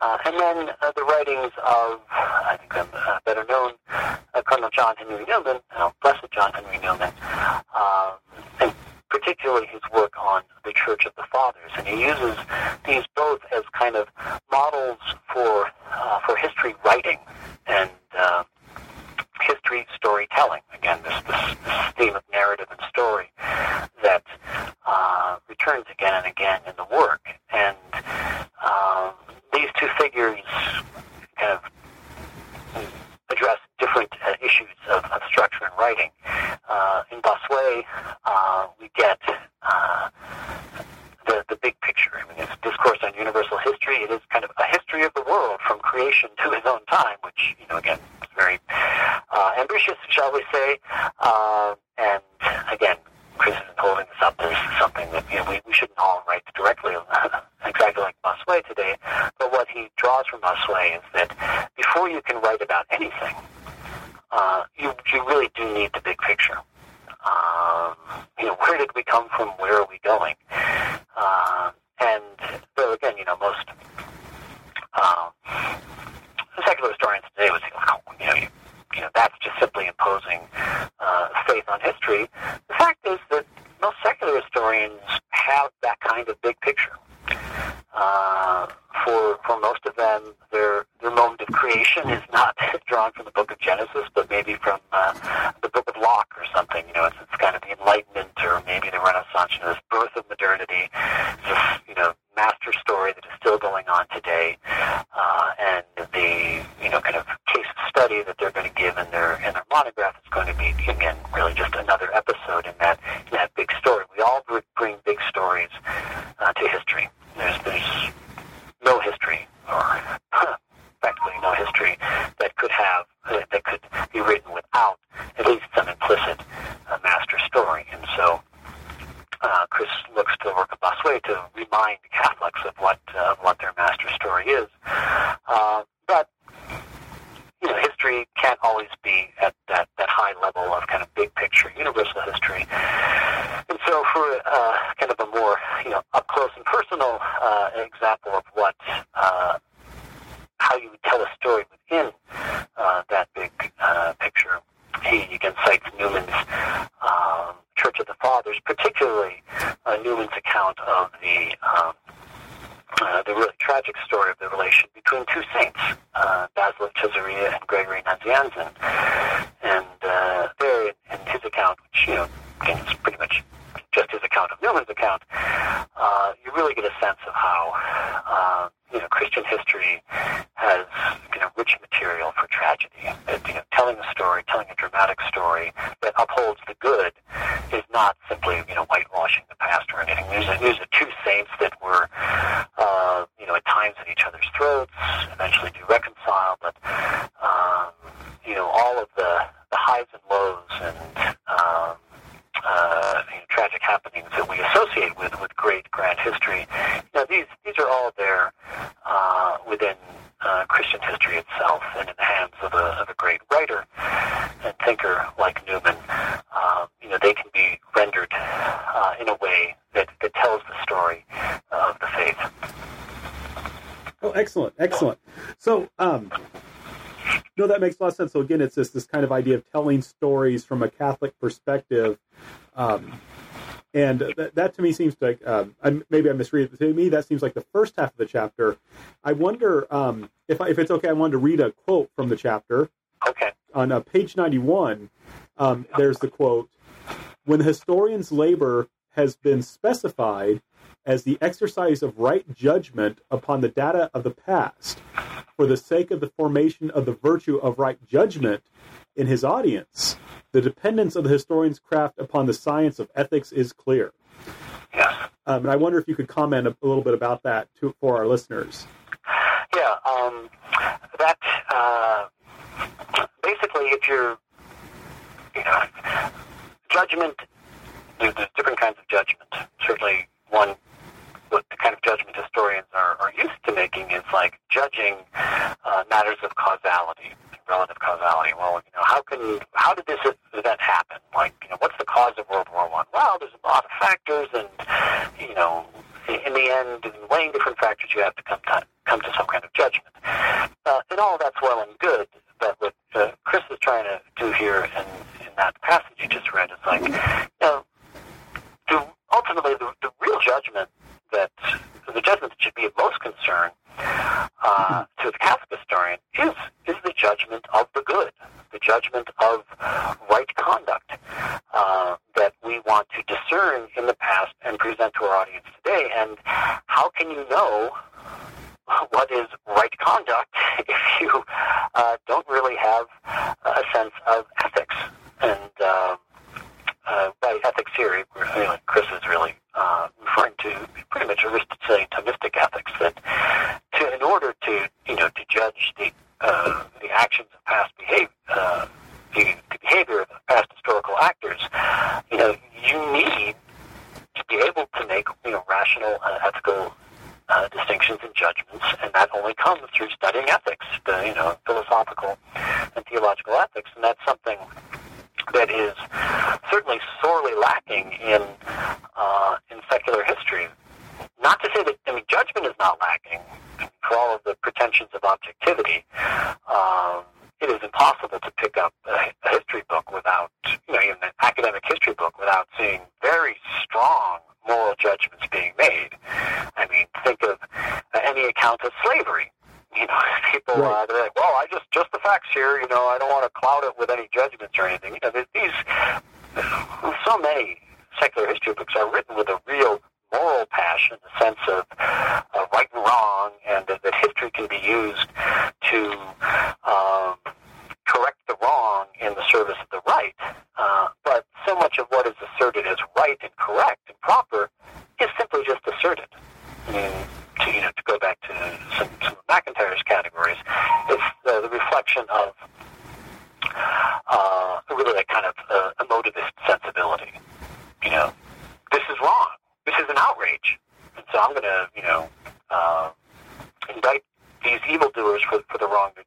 uh, and then uh, the writings of, I think I'm uh, better known, uh, Cardinal John Henry Newman, uh, Blessed John Henry Newman, um, and particularly his work on the Church of the Fathers. And he uses these both as kind of models for, uh, for history writing and uh, history storytelling. Again, this, this, this theme of narrative and story that uh, returns again and again in the work. Account of the um, uh, the really tragic story of the relation between two saints, uh, Basil of Caesarea and Gregory Nazianzen. And uh, there, in his account, which you know, is pretty much just his account of Newman's account, uh, you really get a sense of how uh, you know Christian history has you know rich material for tragedy. That, you know, telling a story, telling a dramatic story that upholds the good is not simply you know whitewashing the past or anything. These are, these are two saints that were uh, you know at times at each other's throats, eventually do reconcile, but um, you know all of the the highs and lows and um, uh, you know, tragic happenings that we associate with with great grand history. You know, these these are all there uh, within uh, Christian history itself, and in the hands of a of a great writer and thinker like Newman. Um, you know, they can be rendered uh, in a way that that tells the story of the faith. Oh, excellent, excellent. So, um, no, that makes a lot of sense. So again, it's this this kind of idea of telling stories from a Catholic perspective, um, and that, that to me seems like um, I, maybe I misread it. To me, that seems like the first half of the chapter. I wonder um, if I, if it's okay. I wanted to read a quote from the chapter. Okay. On uh, page ninety one, um, there's the quote: "When the historian's labor has been specified." as the exercise of right judgment upon the data of the past for the sake of the formation of the virtue of right judgment in his audience, the dependence of the historian's craft upon the science of ethics is clear. Yes. Um, and I wonder if you could comment a, a little bit about that to, for our listeners. Yeah, um, that uh, basically, if you're you know, judgment, there's, there's different kinds of judgment. Certainly, one what the kind of judgment historians are, are used to making is like judging uh, matters of causality, relative causality. Well, you know, how can how did this event happen? Like, you know, what's the cause of World War One? Well, there's a lot of factors, and you know, in the end, in weighing different factors, you have to come to come to some kind of judgment. Uh, and all that's well and good, but what uh, Chris is trying to do here in, in that passage you just read is like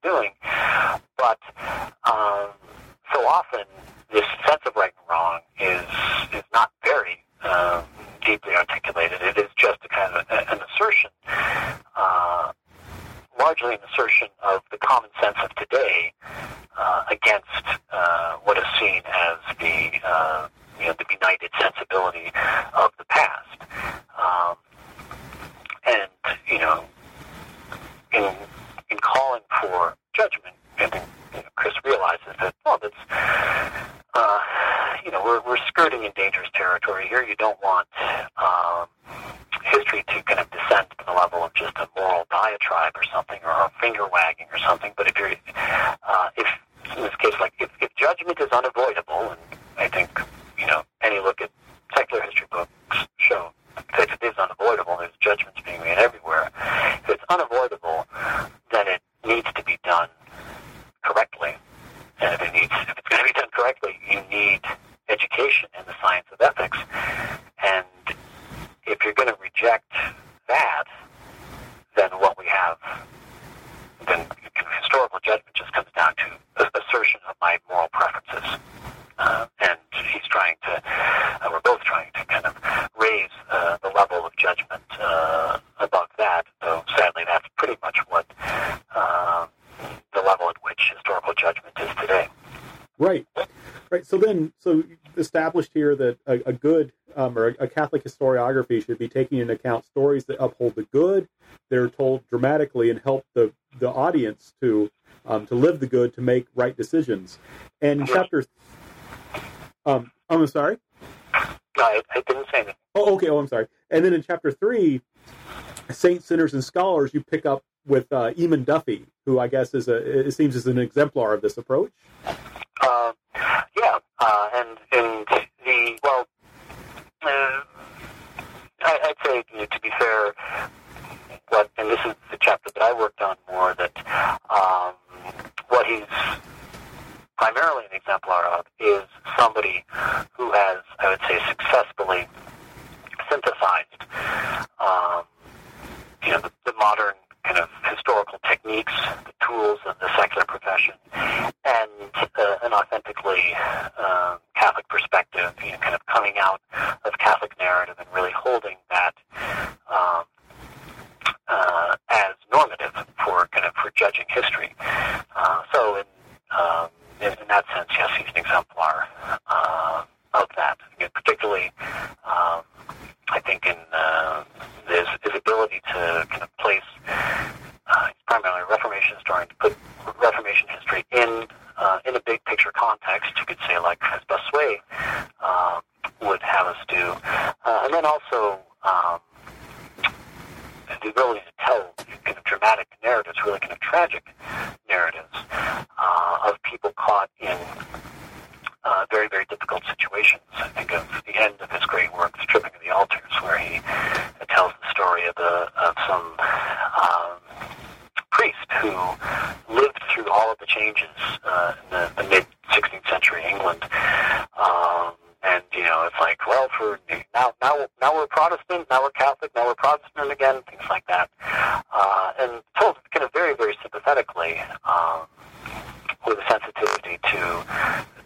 doing. But um, so often biography should be taking into account stories that uphold the good. They're told dramatically and help the, the audience to um, to live the good, to make right decisions. And chapter, um, oh, I'm sorry. No, I, didn't say. Oh, okay. Oh, I'm sorry. And then in chapter three, saints, sinners, and scholars, you pick up with uh, Eamon Duffy, who I guess is a it seems is an exemplar of this approach. Uh, yeah, uh, and and the well. Uh, I, I'd say you know, to be fair, what and this is the chapter that I worked on more that um, what he's primarily an exemplar of is somebody who has, I would say, successfully synthesized, um, you know, the, the modern kind of historical techniques, the tools of the secular profession, and uh, an authentically uh, Catholic perspective, you know, kind of coming out of Catholic narrative and really holding that um, uh, as normative for kind of for judging history. Uh, so, in, um, in, in that sense, yes, he's an exemplar uh, of that. And particularly, um, I think in uh, his, his ability to kind of place, uh, primarily Reformation historian, to put Reformation history in uh, in a big picture context. You could say, like as Bossuet uh, would have us do, uh, and then also. Um, the ability to tell kind of dramatic narratives, really kind of tragic narratives uh, of people caught in uh, very, very difficult situations. I think of the end of his great work, The Stripping of the Altars, where he tells the story of, the, of some um, priest who lived through all of the changes uh, in the, the mid 16th century England. Um, and you know, it's like, well, for now, now, now we're Protestant, now we're Catholic, now we're Protestant again, things like that, uh, and told kind of very, very sympathetically, um, with a sensitivity to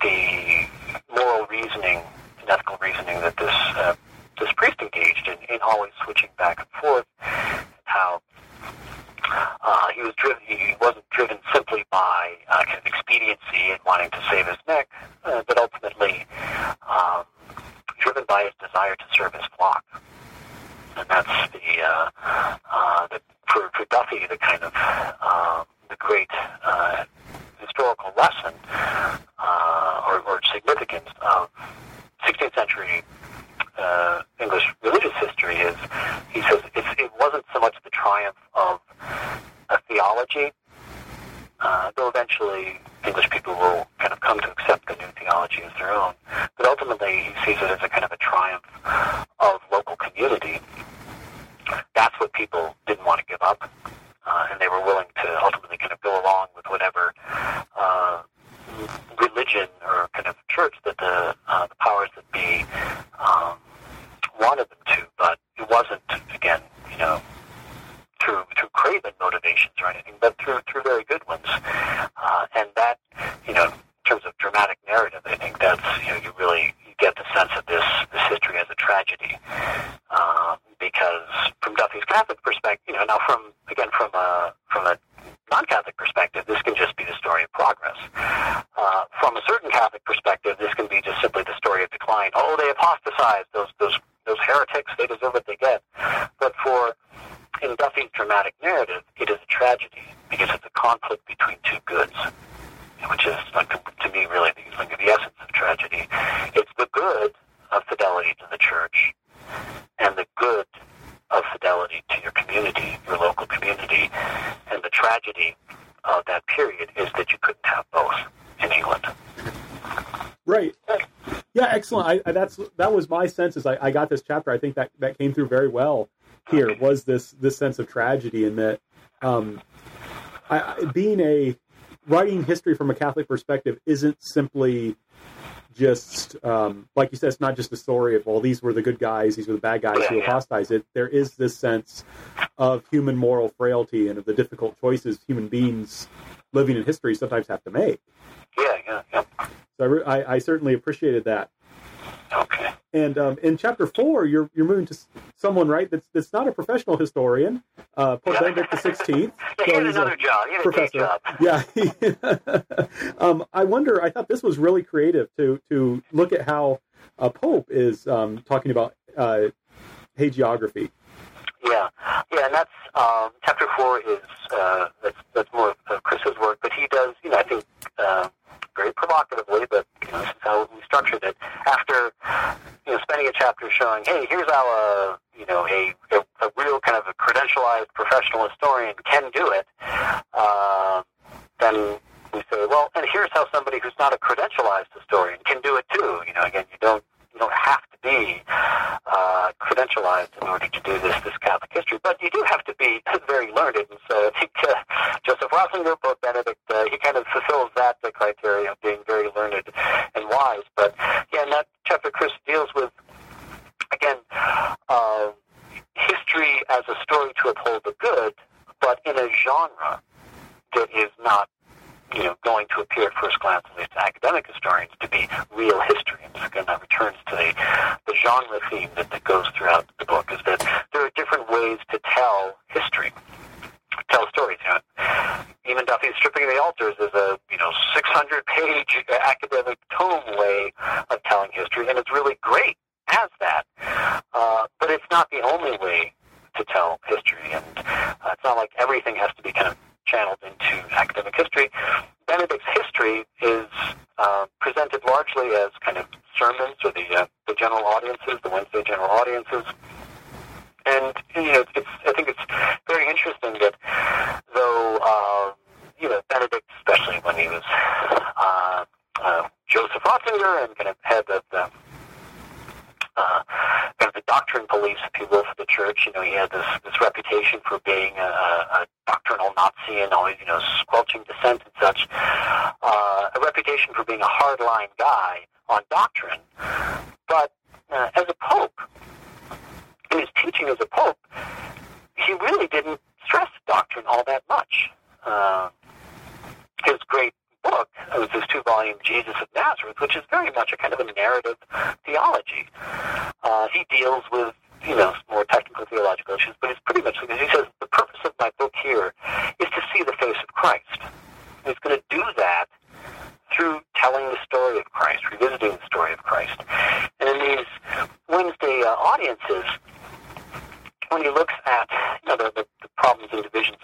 the moral reasoning and ethical reasoning that this uh, this priest engaged in, in always switching back and forth, how uh, he was driven. He wasn't driven simply by uh, kind of expediency and wanting to save his neck, uh, but ultimately um, driven by his desire to serve his flock. And that's the, uh, uh, the for, for Duffy the kind of um, the great uh, historical lesson uh, or, or significance of 16th century uh, English religious history is, he says, it wasn't so much the triumph of a theology, uh, though eventually English people will kind of come to accept the new theology as their own, but ultimately he sees it as a kind of a triumph of local community. That's what people didn't want to give up, uh, and they were willing to ultimately kind of go along with whatever uh, religion or kind of church that the, uh, the powers that be um, wanted them to, but it wasn't, again, you know, through through craven motivations or anything, but through through very good ones. Uh, and that, you know, in terms of dramatic narrative, I think that's you know you really you get the sense of this this history as a tragedy, um, because from Duffy's Catholic perspective, you know, now from again from a from a non-Catholic perspective, this can just be the story of progress. Uh, from a certain Catholic perspective, this can be just simply the story of decline. Oh, they apostatized. Those those those heretics. They deserve what they get. But for in Duffy's dramatic narrative, it is a tragedy because it's a conflict between two goods, which is like to me really the, like the essence of tragedy. It's the good of fidelity to the church and the good of fidelity to your community, your local community, and the tragedy of that period is that you couldn't have both in England. Right. Yeah, excellent. I, I, that's that was my sense as I, I got this chapter. I think that that came through very well here was this this sense of tragedy in that um, I, being a writing history from a Catholic perspective isn't simply just um, like you said, it's not just a story of well, these were the good guys, these were the bad guys who apostatized. It there is this sense of human moral frailty and of the difficult choices human beings living in history sometimes have to make. Yeah, yeah, yeah. So I, re- I, I certainly appreciated that. Okay. And um, in chapter four, you're you're moving to someone right that's that's not a professional historian, uh, Pope. Benedict the Sixteenth. [LAUGHS] Yeah, he had another job. He professor. job. [LAUGHS] Yeah. [LAUGHS] um, I wonder. I thought this was really creative to to look at how a pope is um, talking about uh, hagiography. Yeah, yeah, and that's um, chapter four is uh, that's that's more of Chris's work, but he does, you know, I think uh, very provocatively, but you this is how we structured it. After you know, spending a chapter showing, hey, here's how a you know a, a a real kind of a credentialized professional historian can do it, uh, then we say, well, and here's how somebody who's not a credentialized historian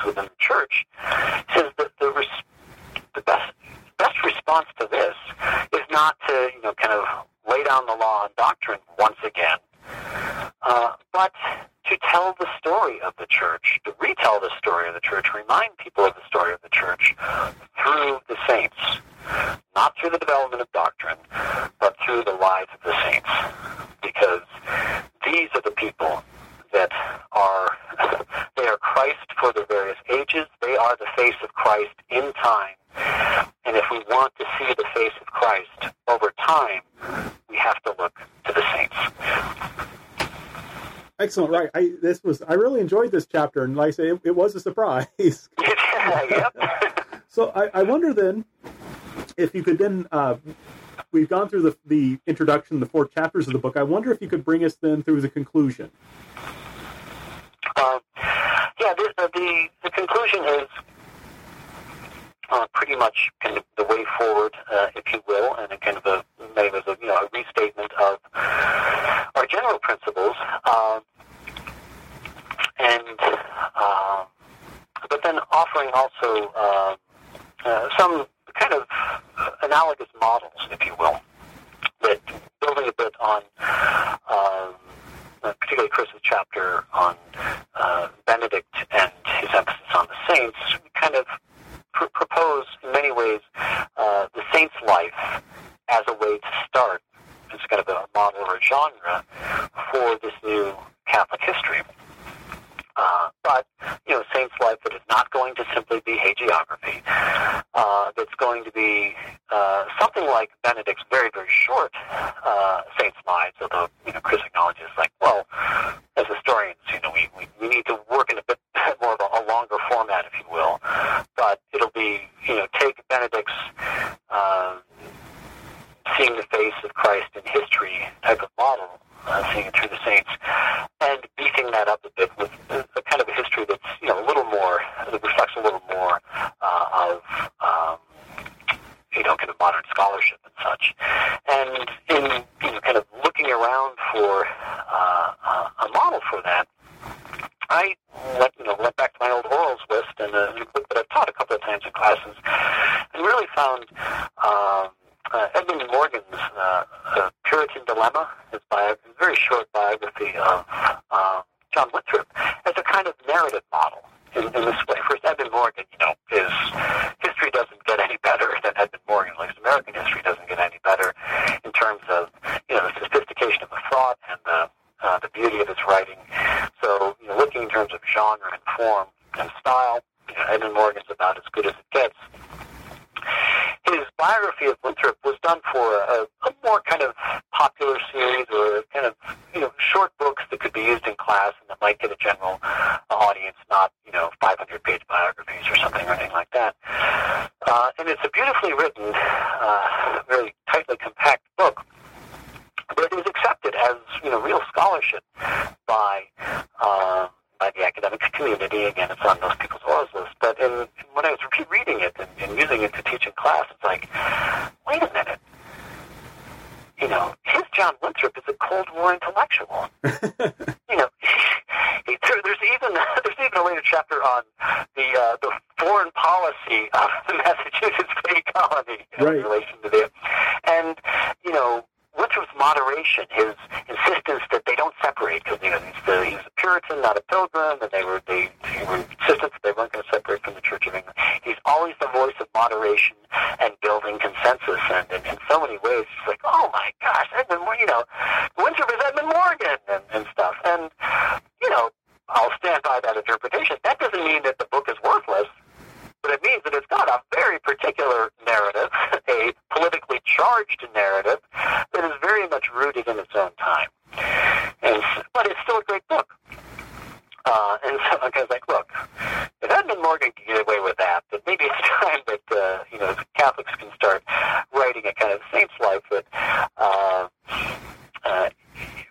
within the church, says that the, res- the best best response to this is not to you know kind of lay down the law and doctrine once again, uh, but to tell the story of the church, to retell the story of the church, remind people of the story of the church through the saints, not through the development of doctrine, but through the lives of the saints, because these are the people that are they are Christ for the various ages. They are the face of Christ in time. And if we want to see the face of Christ over time, we have to look to the saints. Excellent. Right. I this was I really enjoyed this chapter, and like I say, it, it was a surprise. [LAUGHS] yep. [LAUGHS] so I, I wonder then if you could then uh, we've gone through the the introduction, the four chapters of the book. I wonder if you could bring us then through the conclusion. Um, yeah, the, the, the conclusion is uh, pretty much kind of the way forward, uh, if you will, and a kind of a maybe as a you know a restatement of our general principles, um, and uh, but then offering also uh, uh, some kind of analogous models, if you will, that building a bit on. Um, uh, particularly Chris's chapter on uh, Benedict and his emphasis on the saints, kind of pr- propose in many ways uh, the saint's life as a way to start as kind of a model or a genre for this new Catholic history. Uh, but, you know, Saint's life that is not going to simply be hagiography. Uh, that's going to be uh, something like Benedict's very, very short uh, Saint's lives, although, you know, Chris acknowledges, like, well, as historians, you know, we, we, we need to work in a bit [LAUGHS] more of a, a longer format, if you will. But it'll be, you know, take Benedict's uh, seeing the face of Christ in history type of model, uh, seeing it through the saints, and beefing that up a bit with a, kind of a history that's you know a little more that reflects a little more uh, of um, you know kind of modern scholarship and such. And in you know, kind of looking around for uh, a model for that, I went you know went back to my old orals list and a book that I've taught a couple of times in classes, and really found. Life that uh, uh,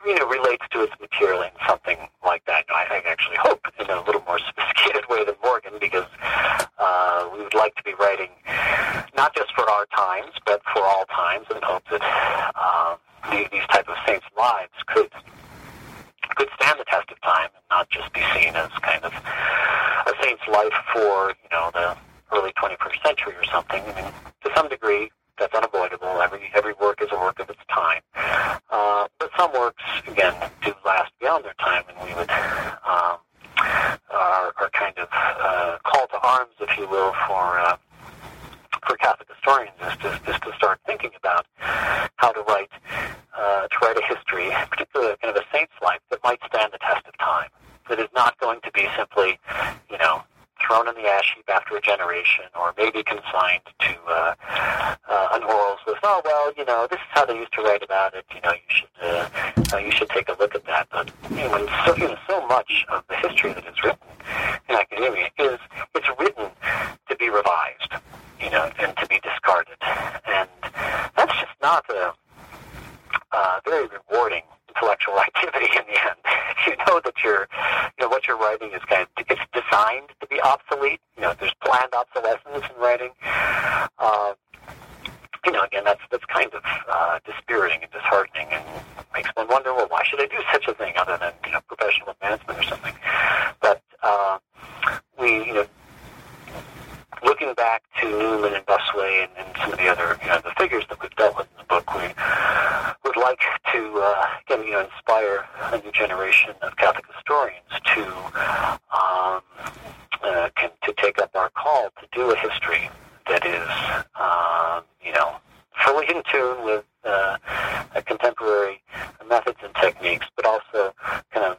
you know relates to its material in something like that. I, I actually hope in a little more [LAUGHS] sophisticated way than Morgan, because uh, we would like to be writing not just for our times, but for all times, and hope that uh, these, these type of saints' lives could could stand the test of time and not just be seen as kind of a saint's life for you know the early 21st century or something. I mean, to some degree, that's unavoidable. Every every work is a work of its time. Uh, but some works, again, do last beyond their time, and we would um, are, are kind of uh, call to arms, if you will, for uh, for Catholic historians is to, is to start thinking about how to write uh, to write a history, particularly kind of a saint's life that might stand the test of time. That is not going to be simply, you know, thrown in the ash heap after a generation, or maybe consigned to uh, uh, an orals list. Oh well, you know, this is how they used to write about it. You know, you should uh, uh, you should take a look at that. But you know, so, you know, so much of the history that is written in academia is it's written to be revised, you know, and to be discarded, and that's just not a uh, very rewarding intellectual [LAUGHS] activity in the end. you know that you're, you know, what you're writing is kind of, it's designed to be obsolete. You know, there's planned obsolescence in writing. Uh, you know, again, that's that's kind of uh, dispiriting and disheartening, and makes one wonder, well, why should I do such a thing other than you know professional advancement or something? But uh, we, you know, looking back to Newman and Bossuet and, and some of the other, you know, the figures that we've dealt with in the book, we would like to, uh, again, you know, inspire a new generation of Catholic historians to um, uh, can, to take up our call to do a history that is, um, you know, fully in tune with uh, contemporary methods and techniques, but also kind of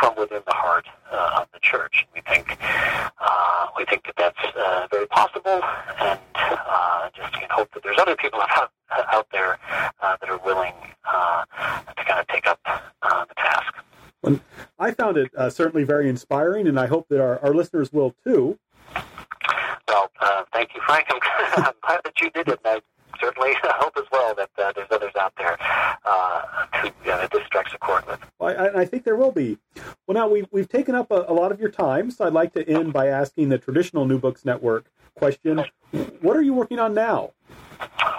from within the heart uh, of the church. We think uh, we think that that's uh, very possible, and uh, just can hope that there's other people out out there uh, that are willing uh, to kind of take up uh, the task. Well, I found it uh, certainly very inspiring, and I hope that our, our listeners will too. Well, uh, thank you, Frank. I'm, I'm [LAUGHS] glad that you did it. And I certainly [LAUGHS] hope as well that uh, there's others out there uh, who, that this strikes a chord with. I, I think there will be. Well, now we've, we've taken up a, a lot of your time, so I'd like to end by asking the traditional New Books Network question. What are you working on now?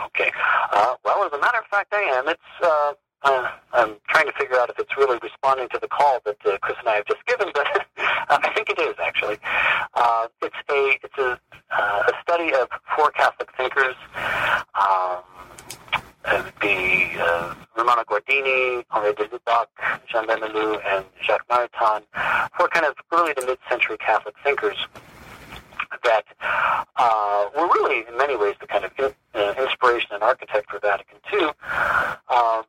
Okay. Uh, well, as a matter of fact, I am. It's uh, uh, I'm trying to figure out if it's really responding to the call that uh, Chris and I have just given, but [LAUGHS] I think it is actually. Uh, it's a it's a, uh, a study of four Catholic thinkers. Um, uh, the uh, Romano Guardini, Henri de Lubac, Jean Daniélou, and Jacques Maritain, four kind of early to mid-century Catholic thinkers that uh, were really, in many ways, the kind of in, uh, inspiration and architect for Vatican II, um,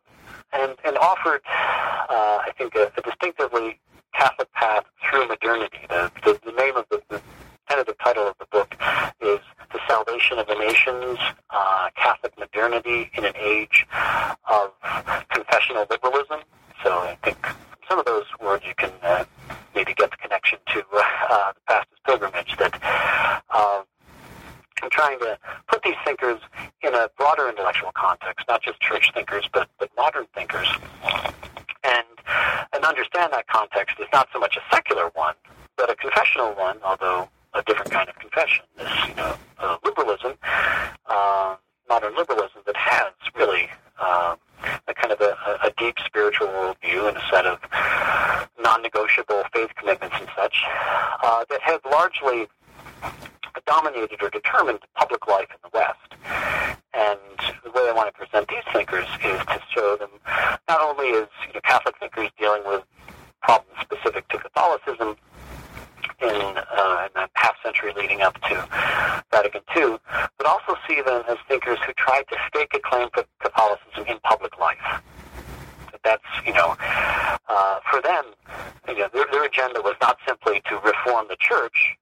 and, and offered, uh, I think, a, a distinctively Catholic path through modernity. The, the, the name of the, the tentative title of the book is The Salvation of the Nations, uh, Catholic Modernity in an Age of Confessional Liberalism. So I think some of those words you can uh, maybe get the connection to uh, the past as pilgrimage that um, I'm trying to put these thinkers in a broader intellectual context, not just church thinkers, but, but modern thinkers. And, and understand that context is not so much a secular one, but a confessional one, although a different kind of confession. This, you know, uh, liberalism, uh, modern liberalism that has really um, a kind of a, a deep spiritual worldview and a set of non-negotiable faith commitments and such uh, that have largely dominated or determined public life in the West. And the way I want to present these thinkers is to show them not only as you know, Catholic thinkers dealing with problems specific to Catholicism in, uh, in that half century leading up to Vatican II, but also see them as thinkers who tried to stake a claim to Catholicism in public life. That's, you know, uh, for them, you know, their, their agenda was not simply to reform the church,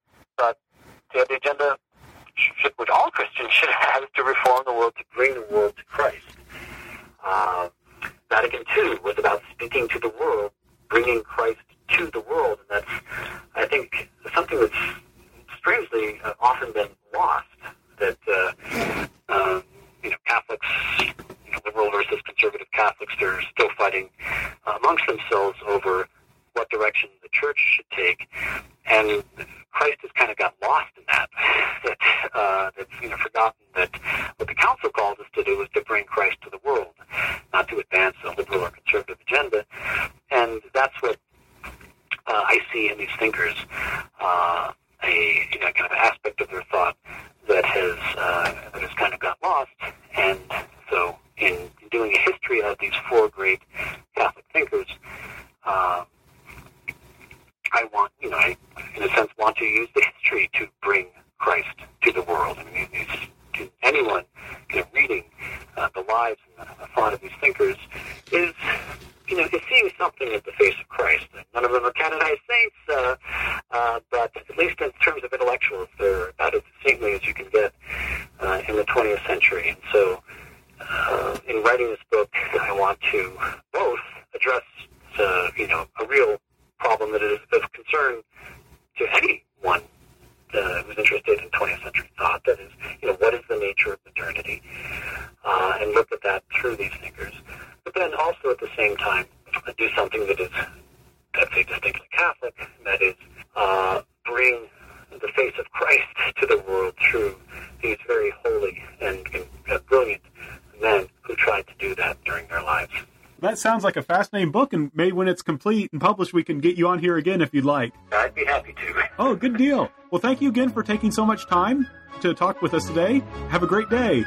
sounds like a fascinating book, and maybe when it's complete and published, we can get you on here again if you'd like. I'd be happy to. [LAUGHS] Oh, good deal. Well, thank you again for taking so much time to talk with us today. Have a great day.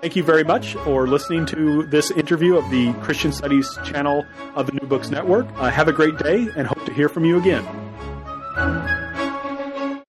Thank you very much for listening to this interview of the Christian Studies channel of the New Books Network. Uh, have a great day and hope to hear from you again.